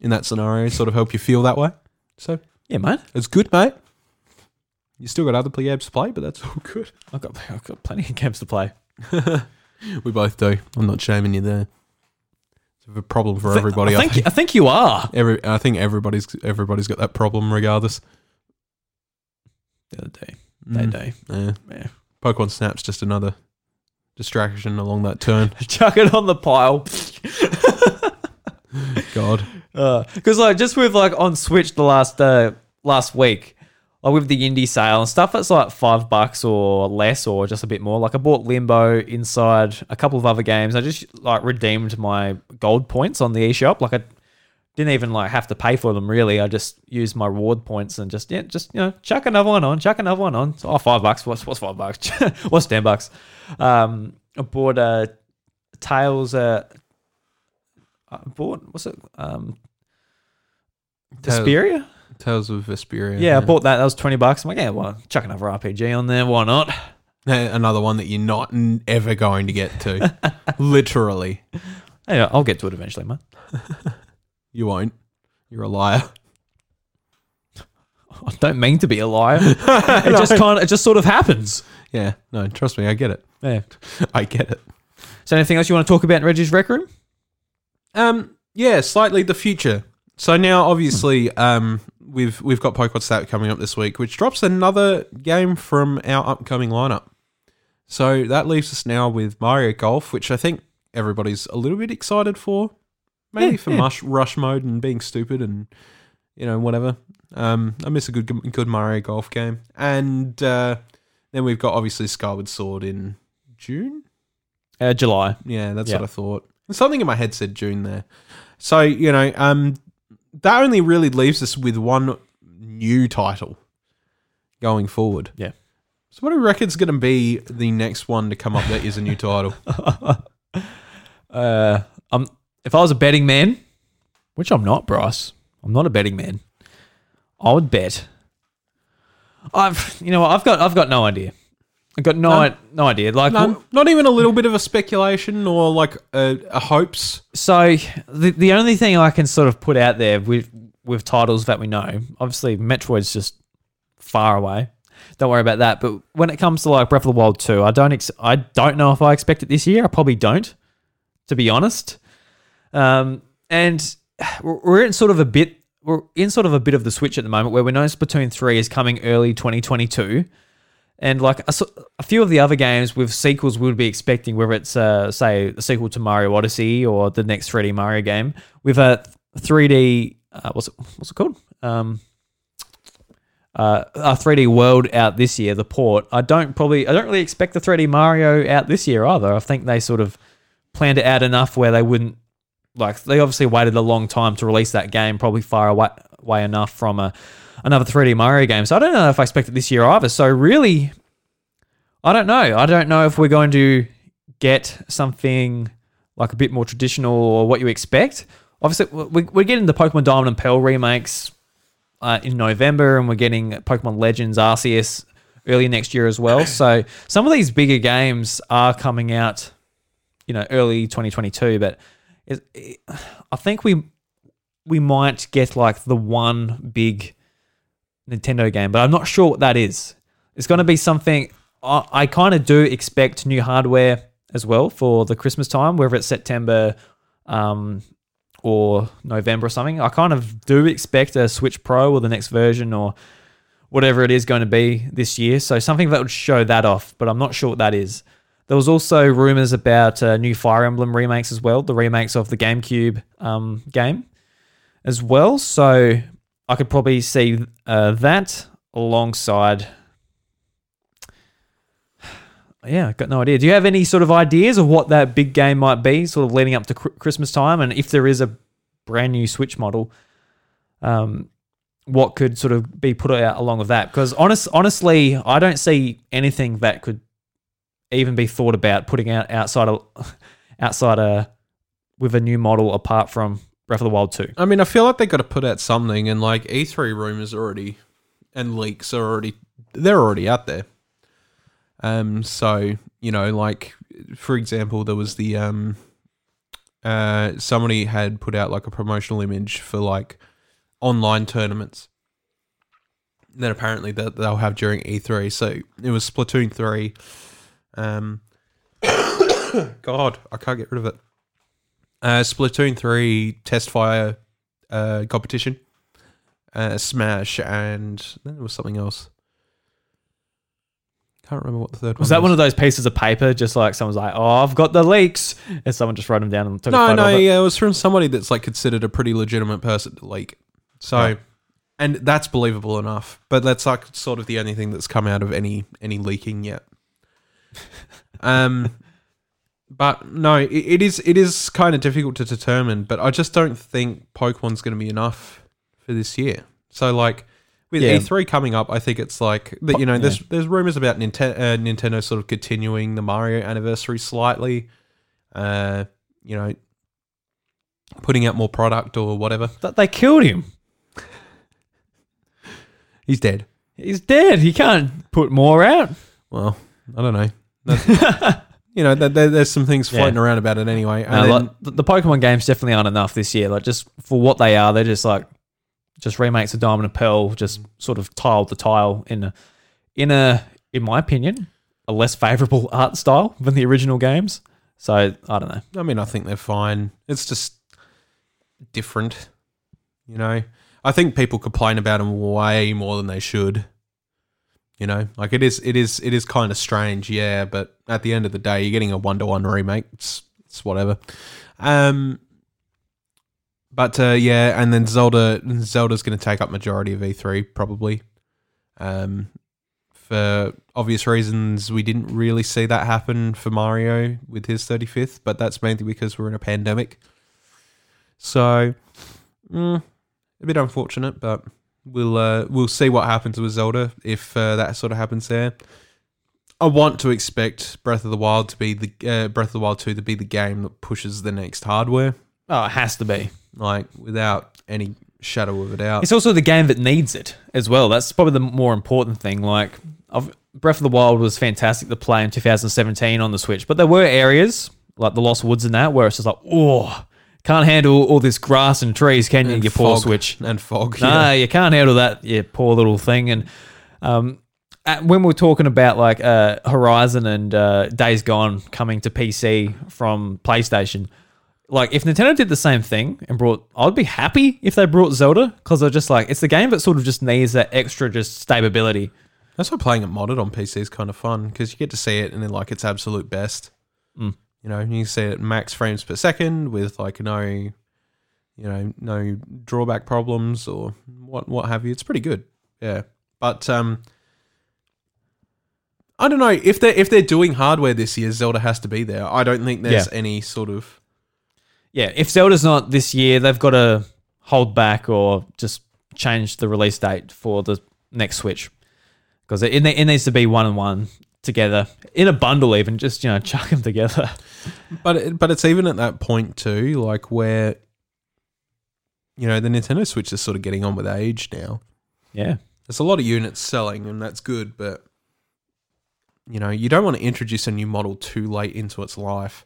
in that scenario. Sort of help you feel that way. So Yeah, mate. it's good, mate. You still got other games to play, but that's all good. I've got, I've got plenty of games to play. We both do. I'm not shaming you there. It's a problem for everybody. I think, I think you are. Every, I think everybody's everybody's got that problem, regardless. The other day. They Mm. do. Yeah. Yeah. Pokemon Snap's just another distraction along that turn. Chuck it on the pile. God. Because like just with like on Switch the last uh, last week, like with the indie sale and stuff, that's like five bucks or less or just a bit more. Like I bought Limbo inside a couple of other games. I just like redeemed my gold points on the eShop. Like I didn't even like have to pay for them really. I just used my reward points and just yeah, just you know, chuck another one on, chuck another one on. Oh, five bucks. What's what's five bucks? what's ten bucks? Um, I bought uh, Tales. Uh, I bought what's it? Um, Vesperia. Tales of Vesperia. Yeah, I bought that. That was twenty bucks. I'm like, yeah, well, chuck another RPG on there. Why not? Eh, Another one that you're not n- ever going to get to. Literally. Hey, I'll get to it eventually, man. You won't. You're a liar. I don't mean to be a liar. it just kind of, it just sort of happens. Yeah. No, trust me, I get it. Yeah. I get it. So, anything else you want to talk about in Reggie's Rec Room? Um, yeah, slightly the future. So now, obviously, um, we've we've got Pokemon Snap coming up this week, which drops another game from our upcoming lineup. So that leaves us now with Mario Golf, which I think everybody's a little bit excited for. maybe Yeah, for yeah. mush, rush mode and being stupid and you know whatever. Um, I miss a good good Mario Golf game, and uh, then we've got obviously Skyward Sword in June. Uh, July. Yeah, that's Yeah. what I thought. Something in my head said June there. So you know, um, that only really leaves us with one new title going forward. Yeah. So what do you reckon's going to be the next one to come up that is a new title? Uh, um, if I was a betting man, which I'm not, Bryce, I'm not a betting man. I would bet. I've, you know, what, I've got, I've got no idea. I've got no, None? no idea. Like, No, not even a little bit of a speculation or like a, a hopes. so the the only thing I can sort of put out there with with titles that we know, obviously Metroid's just far away. Don't worry about that. But when it comes to like Breath of the Wild 2, I don't ex- I don't know if I expect it this year. I probably don't, to be honest. Um, and we're we're in sort of a bit we're in sort of a bit of the switch at the moment where we know Splatoon 3 is coming early 2022. And like a, a few of the other games with sequels we would be expecting, whether it's uh, say a sequel to Mario Odyssey or the next 3D Mario game, with a 3D uh, what's it what's it called? Um, uh, a 3D World out this year, the port. I don't probably I don't really expect the 3D Mario out this year either. I think they sort of planned it out enough where they wouldn't like they obviously waited a long time to release that game, probably far away, away enough from a another 3D Mario game. So I don't know if I expect it this year either. So really, I don't know. I don't know if we're going to get something like a bit more traditional or what you expect. Obviously, we- we're getting the Pokemon Diamond and Pearl remakes uh, in November, and we're getting Pokemon Legends Arceus early next year as well. So some of these bigger games are coming out, you know, early 2022. But it, it, I think we we might get like the one big Nintendo game, but I'm not sure what that is. It's going to be something. I, I kind of do expect new hardware as well for the Christmas time, whether it's September um, or November or something. I kind of do expect a Switch Pro or the next version or whatever it is going to be this year. So something that would show that off, but I'm not sure what that is. There was also rumors about uh, new Fire Emblem remakes as well, the remakes of the GameCube um, game as well. So I could probably see uh, that alongside. Yeah, I've got no idea. Do you have any sort of ideas of what that big game might be, sort of leading up to Christmas time, and if there is a brand new Switch model, um, what could sort of be put out along with that? Because honest, honestly, I don't see anything that could even be thought about putting out outside of outside a with a new model apart from Breath of the Wild two. I mean, I feel like they got to put out something, and like E3 rumors already and leaks are already they're already out there. Um, so you know, like for example, there was the um, uh, somebody had put out like a promotional image for like online tournaments that apparently that they'll have during E3. So it was Splatoon three. Um, God, I can't get rid of it. Uh, Splatoon 3 test fire uh, competition, uh, Smash, and then there was something else. Can't remember what the third Was one that one of those pieces of paper, just like someone's like, "Oh, I've got the leaks," and someone just wrote them down and took a No, photo no, it? yeah, it was from somebody that's like considered a pretty legitimate person to leak. So, Right. and that's believable enough. But that's like sort of the only thing that's come out of any any leaking yet. um, but no, it, it is it is kind of difficult to determine. But I just don't think Pokemon's going to be enough for this year. So like. With Yeah. E3 coming up, I think it's like that. You know, there's there's rumors about Nintendo, uh, Nintendo sort of continuing the Mario anniversary slightly. Uh, you know, putting out more product or whatever. Th- They killed him. He's dead. He's dead. He can't put more out. Well, I don't know. You know, there, there- there's some things Yeah. floating around about it anyway. And No, then, like, the, the Pokemon games definitely aren't enough this year. Like just for what they are, they're just like just remakes of Diamond and Pearl, just sort of tile to tile in a in a in my opinion a less favorable art style than the original games. So I don't know. I mean, I think they're fine. It's just different. You know, I think people complain about them way more than they should. You know, like it is, it is, it is kind of strange, yeah. But at the end of the day, you're getting a one to one remake. It's, it's whatever. Um, But uh, yeah, and then Zelda Zelda's going to take up majority of E3 probably. Um, for obvious reasons, we didn't really see that happen for Mario with his 35th, but that's mainly because we're in a pandemic. So, mm, a bit unfortunate, but we'll uh, we'll see what happens with Zelda if uh, that sort of happens there. I want to expect Breath of the Wild to be the uh, Breath of the Wild 2 to be the game that pushes the next hardware, Oh, it has to be. like without any shadow of a doubt. It's also the game that needs it as well. That's probably the more important thing. Like, I've, Breath of the Wild was fantastic to play in 2017 on the Switch, but there were areas like the Lost Woods and that where it's just like, oh, can't handle all this grass and trees, can you? And You poor. Switch. and fog. Nah, yeah. you can't handle that, you poor little thing. And um, at, when we're talking about like uh, Horizon and uh, Days Gone coming to PC from PlayStation, like if Nintendo did the same thing and brought, I'd be happy if they brought Zelda because they're just like it's the game that sort of just needs that extra just stability. That's why playing it modded on PC is kind of fun because you get to see it and then like its absolute best. Mm. You know, you can see it at max frames per second with like no, you know, no drawback problems or what what have you. It's pretty good. Yeah, but um, I don't know if they are if they're doing hardware this year. Zelda has to be there. I don't think there's Yeah. any sort of Yeah, if Zelda's not this year, they've got to hold back or just change the release date for the next Switch because it, it needs to be one and one together in a bundle, even just you know chuck them together. But it, but it's even at that point too, like where you know the Nintendo Switch is sort of getting on with age now. Yeah, There's a lot of units selling, and that's good, but you know you don't want to introduce a new model too late into its life.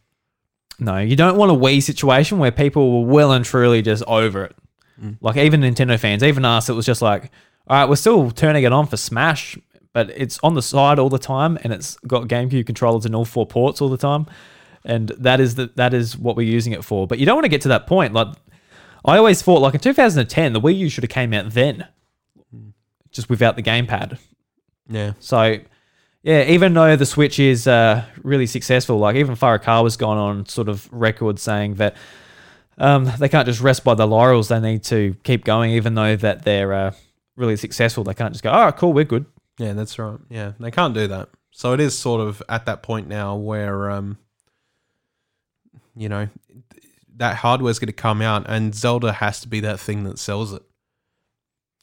no, you don't want a Wii situation where people were well and truly just over it. Mm. Like even Nintendo fans, even us, it was just like, all right, we're still turning it on for Smash, but it's on the side all the time, and it's got GameCube controllers in all four ports all the time, and that is the that is what we're using it for. But you don't want to get to that point. Like I always thought, like in 2010, the Wii U should have came out then, just without the gamepad. Yeah, So, yeah, even though the Switch is uh, really successful, like even Furukawa's gone on sort of record saying that um, they can't just rest by the laurels. They need to keep going, even though that they're uh, really successful. They can't just go, "Oh, cool, we're good." Yeah, that's right. Yeah, they can't do that. So it is sort of at that point now where um, you know, that hardware's going to come out, and Zelda has to be that thing that sells it.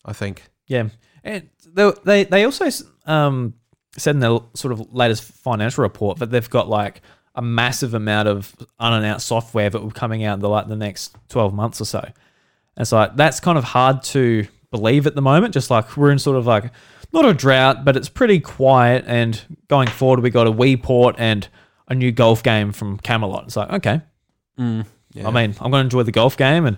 I think. Yeah, and they they, also um, said in their sort of latest financial report that they've got like a massive amount of unannounced software that will be coming out in the like the next twelve months or so. And so like, that's kind of hard to believe at the moment. Just like we're in sort of like not a drought, but it's pretty quiet. And going forward, we got a Wii port and a new golf game from Camelot. It's like okay, Mm, yeah. I mean, I'm going to enjoy the golf game, and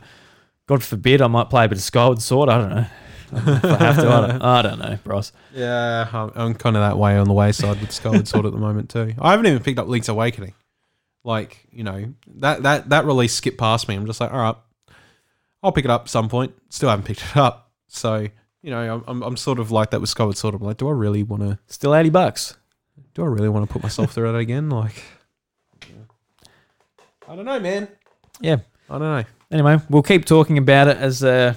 God forbid I might play a bit of Skyward Sword. I don't know. if I have to, I don't, I don't know, bros. Yeah, I'm, I'm kind of that way on the wayside with Skyward Sword at the moment too. I haven't even picked up Link's Awakening. Like you know that that that release skipped past me. I'm just like, all right, I'll pick it up some point. Still haven't picked it up. So you know, I'm I'm, I'm sort of like that with Skyward Sword. I'm like, do I really want to? Still 80 bucks. Do I really want to put myself through that again? Like, I don't know, man. Yeah. I don't know. Anyway, we'll keep talking about it as uh,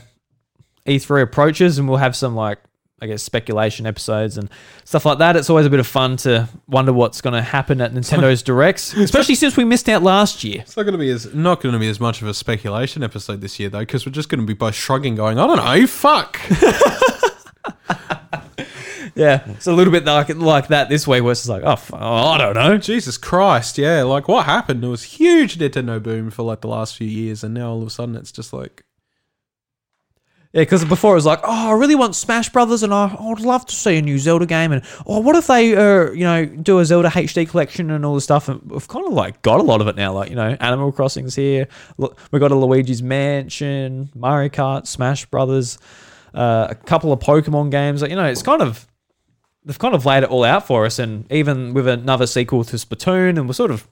E3 approaches, and we'll have some like I guess speculation episodes and stuff like that. It's always a bit of fun to wonder what's going to happen at Nintendo's directs, especially since we missed out last year. It's not going to be as not going to be as much of a speculation episode this year though, because we're just going to be both shrugging, going, I don't know, fuck. Yeah, it's a little bit like like that this week, where it's like, oh, oh, I don't know. Jesus Christ, yeah. Like what happened? There was huge Nintendo boom for like the last few years, and now all of a sudden it's just like Yeah, because before it was like, oh, I really want Smash Brothers, and I, I would love to see a new Zelda game, and oh, what if they, uh, you know, do a Zelda HD collection and all this stuff? And we've kind of like got a lot of it now, like you know, Animal Crossing's here. Look, we got a Luigi's Mansion, Mario Kart, Smash Brothers, uh, a couple of Pokemon games. Like, you know, it's kind of they've kind of laid it all out for us, and even with another sequel to Splatoon, and we're sort of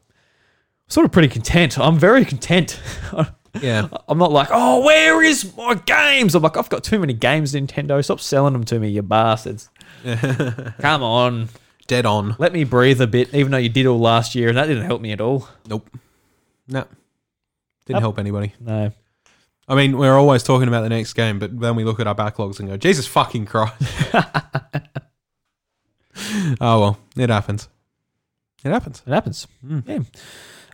sort of pretty content. I'm very content. yeah. I'm not like, oh, where is my games? I'm like, I've got too many games, Nintendo. Stop selling them to me, you bastards. Come on. Dead on. Let me breathe a bit, even though you did all last year, and that didn't help me at all. Nope. No. Didn't Up. help anybody. No. I mean, we're always talking about the next game, but then we look at our backlogs and go, Jesus fucking Christ. oh, well, it happens. It happens. It happens. Hmm. Yeah.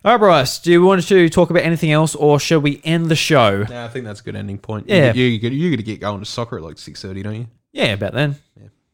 All right, Bryce. Do you want to talk about anything else, or shall we end the show? Yeah, I think that's a good ending point. Yeah. You, you, you, got to get going to soccer at like 6.30, don't you? Yeah, about then.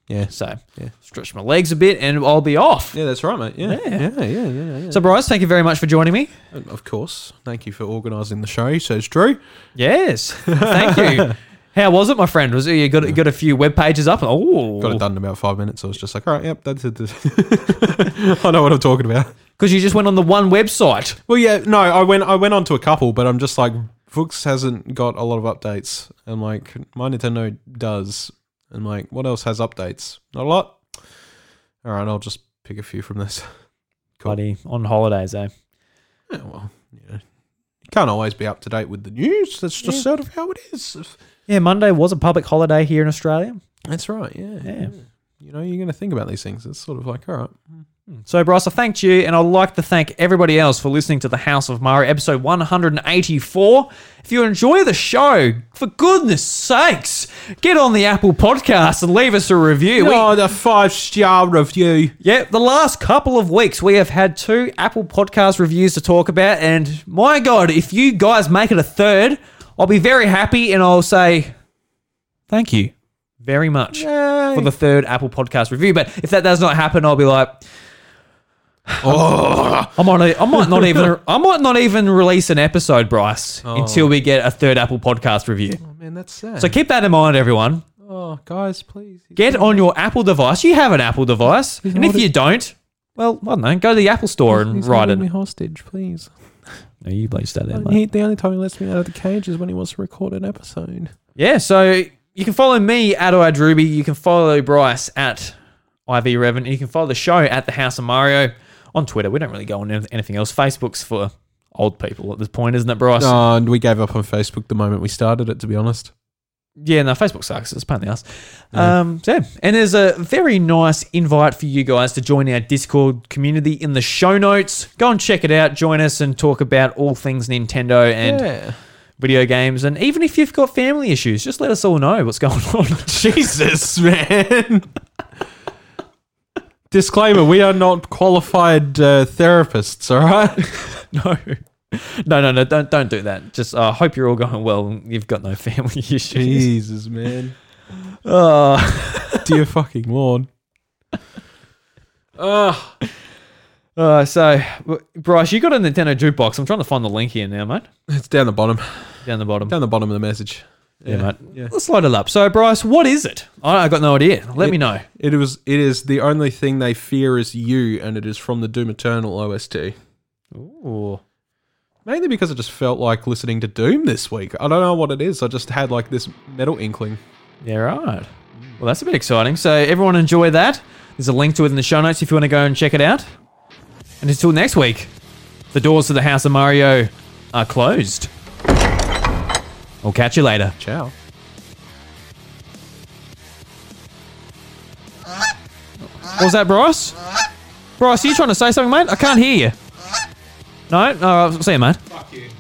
Yeah. So, Yeah. stretch my legs a bit, and I'll be off. Yeah, that's right, mate. Yeah. Yeah. Yeah, yeah, yeah, yeah. yeah. So, Bryce, thank you very much for joining me. of course. Thank you for organising the show, says Drew. Yes, thank you. How was it, my friend? Was it you got got a few web pages up? Oh, Got it done in about five minutes. I was just like, all right, yep, that's it. I know what I'm talking about. because you just went on the one website. Well, yeah, no, I went I went on to a couple, but I'm just like Vooks hasn't got a lot of updates, and like my Nintendo does, and like what else has updates? Not a lot. All right, I'll just pick a few from this. Cool. Buddy, on holidays, eh? Yeah, well, you know, can't always be up to date with the news. That's just sort of how it is. Yeah, Monday was a public holiday here in Australia. That's right. Yeah, Yeah. You know, you're going to think about these things. It's sort of like, all right, hmm. So, Bryce, I thanked you, and I'd like to thank everybody else for listening to the House of Mario, episode 184. If you enjoy the show, for goodness sakes, get on the Apple Podcast and leave us a review. We- oh, the five star review. Yeah, the last couple of weeks we have had two Apple Podcast reviews to talk about, and my God, if you guys make it a third, I'll be very happy and I'll say thank you very much for the third Apple Podcast review. But if that does not happen, I'll be like, Oh, I might, I might not even, I might not even release an episode, Bryce, oh. until we get a third Apple Podcast review. Man, that's sad. So keep that in mind, everyone. oh, guys, please Get on your Apple device. You have an Apple device, and if you don't, well, I don't know, go to the Apple Store and He's write holding it. me hostage, please. No, you please stay there, mate. He, the only time he lets me out of the cage is when he wants to record an episode. Yeah, so you can follow me at iDrewby. You can follow Bryce at ivRevin. You can follow the show at the House of Mario on Twitter. We don't really go on anything else. Facebook's for old people at this point, isn't it, Bryce? Oh, and we gave up on Facebook the moment we started it, to be honest. Yeah, no, Facebook sucks. It's a pain in the ass. Yeah. Um, so, yeah. And there's a very nice invite for you guys to join our Discord community in the show notes. Go and check it out. Join us and talk about all things Nintendo and yeah. video games. And even if you've got family issues, just let us all know what's going on. Jesus, man. Disclaimer: We are not qualified uh, therapists. All right. No. No, no, no, don't don't do that. Just uh, hope you're all going well and you've got no family issues. Jesus, man. Uh, Dear fucking lord. Oh, uh, so, Bryce, you got a Nintendo jukebox. I'm trying to find the link here now, mate. it's down the bottom. Down the bottom. Down the bottom of the message. Yeah, mate. Yeah. Let's load it up. So, Bryce, what is it? I, I got no idea. Let It- me know. It was. It is the only thing they fear is you, and it is from the Doom Eternal OST. Ooh. Mainly because I just felt like listening to Doom this week. I don't know what it is. I just had like this metal inkling. Yeah, right. Well, that's a bit exciting. So, everyone enjoy that. There's a link to it in the show notes if you want to go and check it out. And until next week, the doors to the House of Mario are closed. I'll catch you later. Ciao. What was that, Bryce? Bryce, are you trying to say something, mate? I can't hear you. No? No, see you, mate. Fuck you.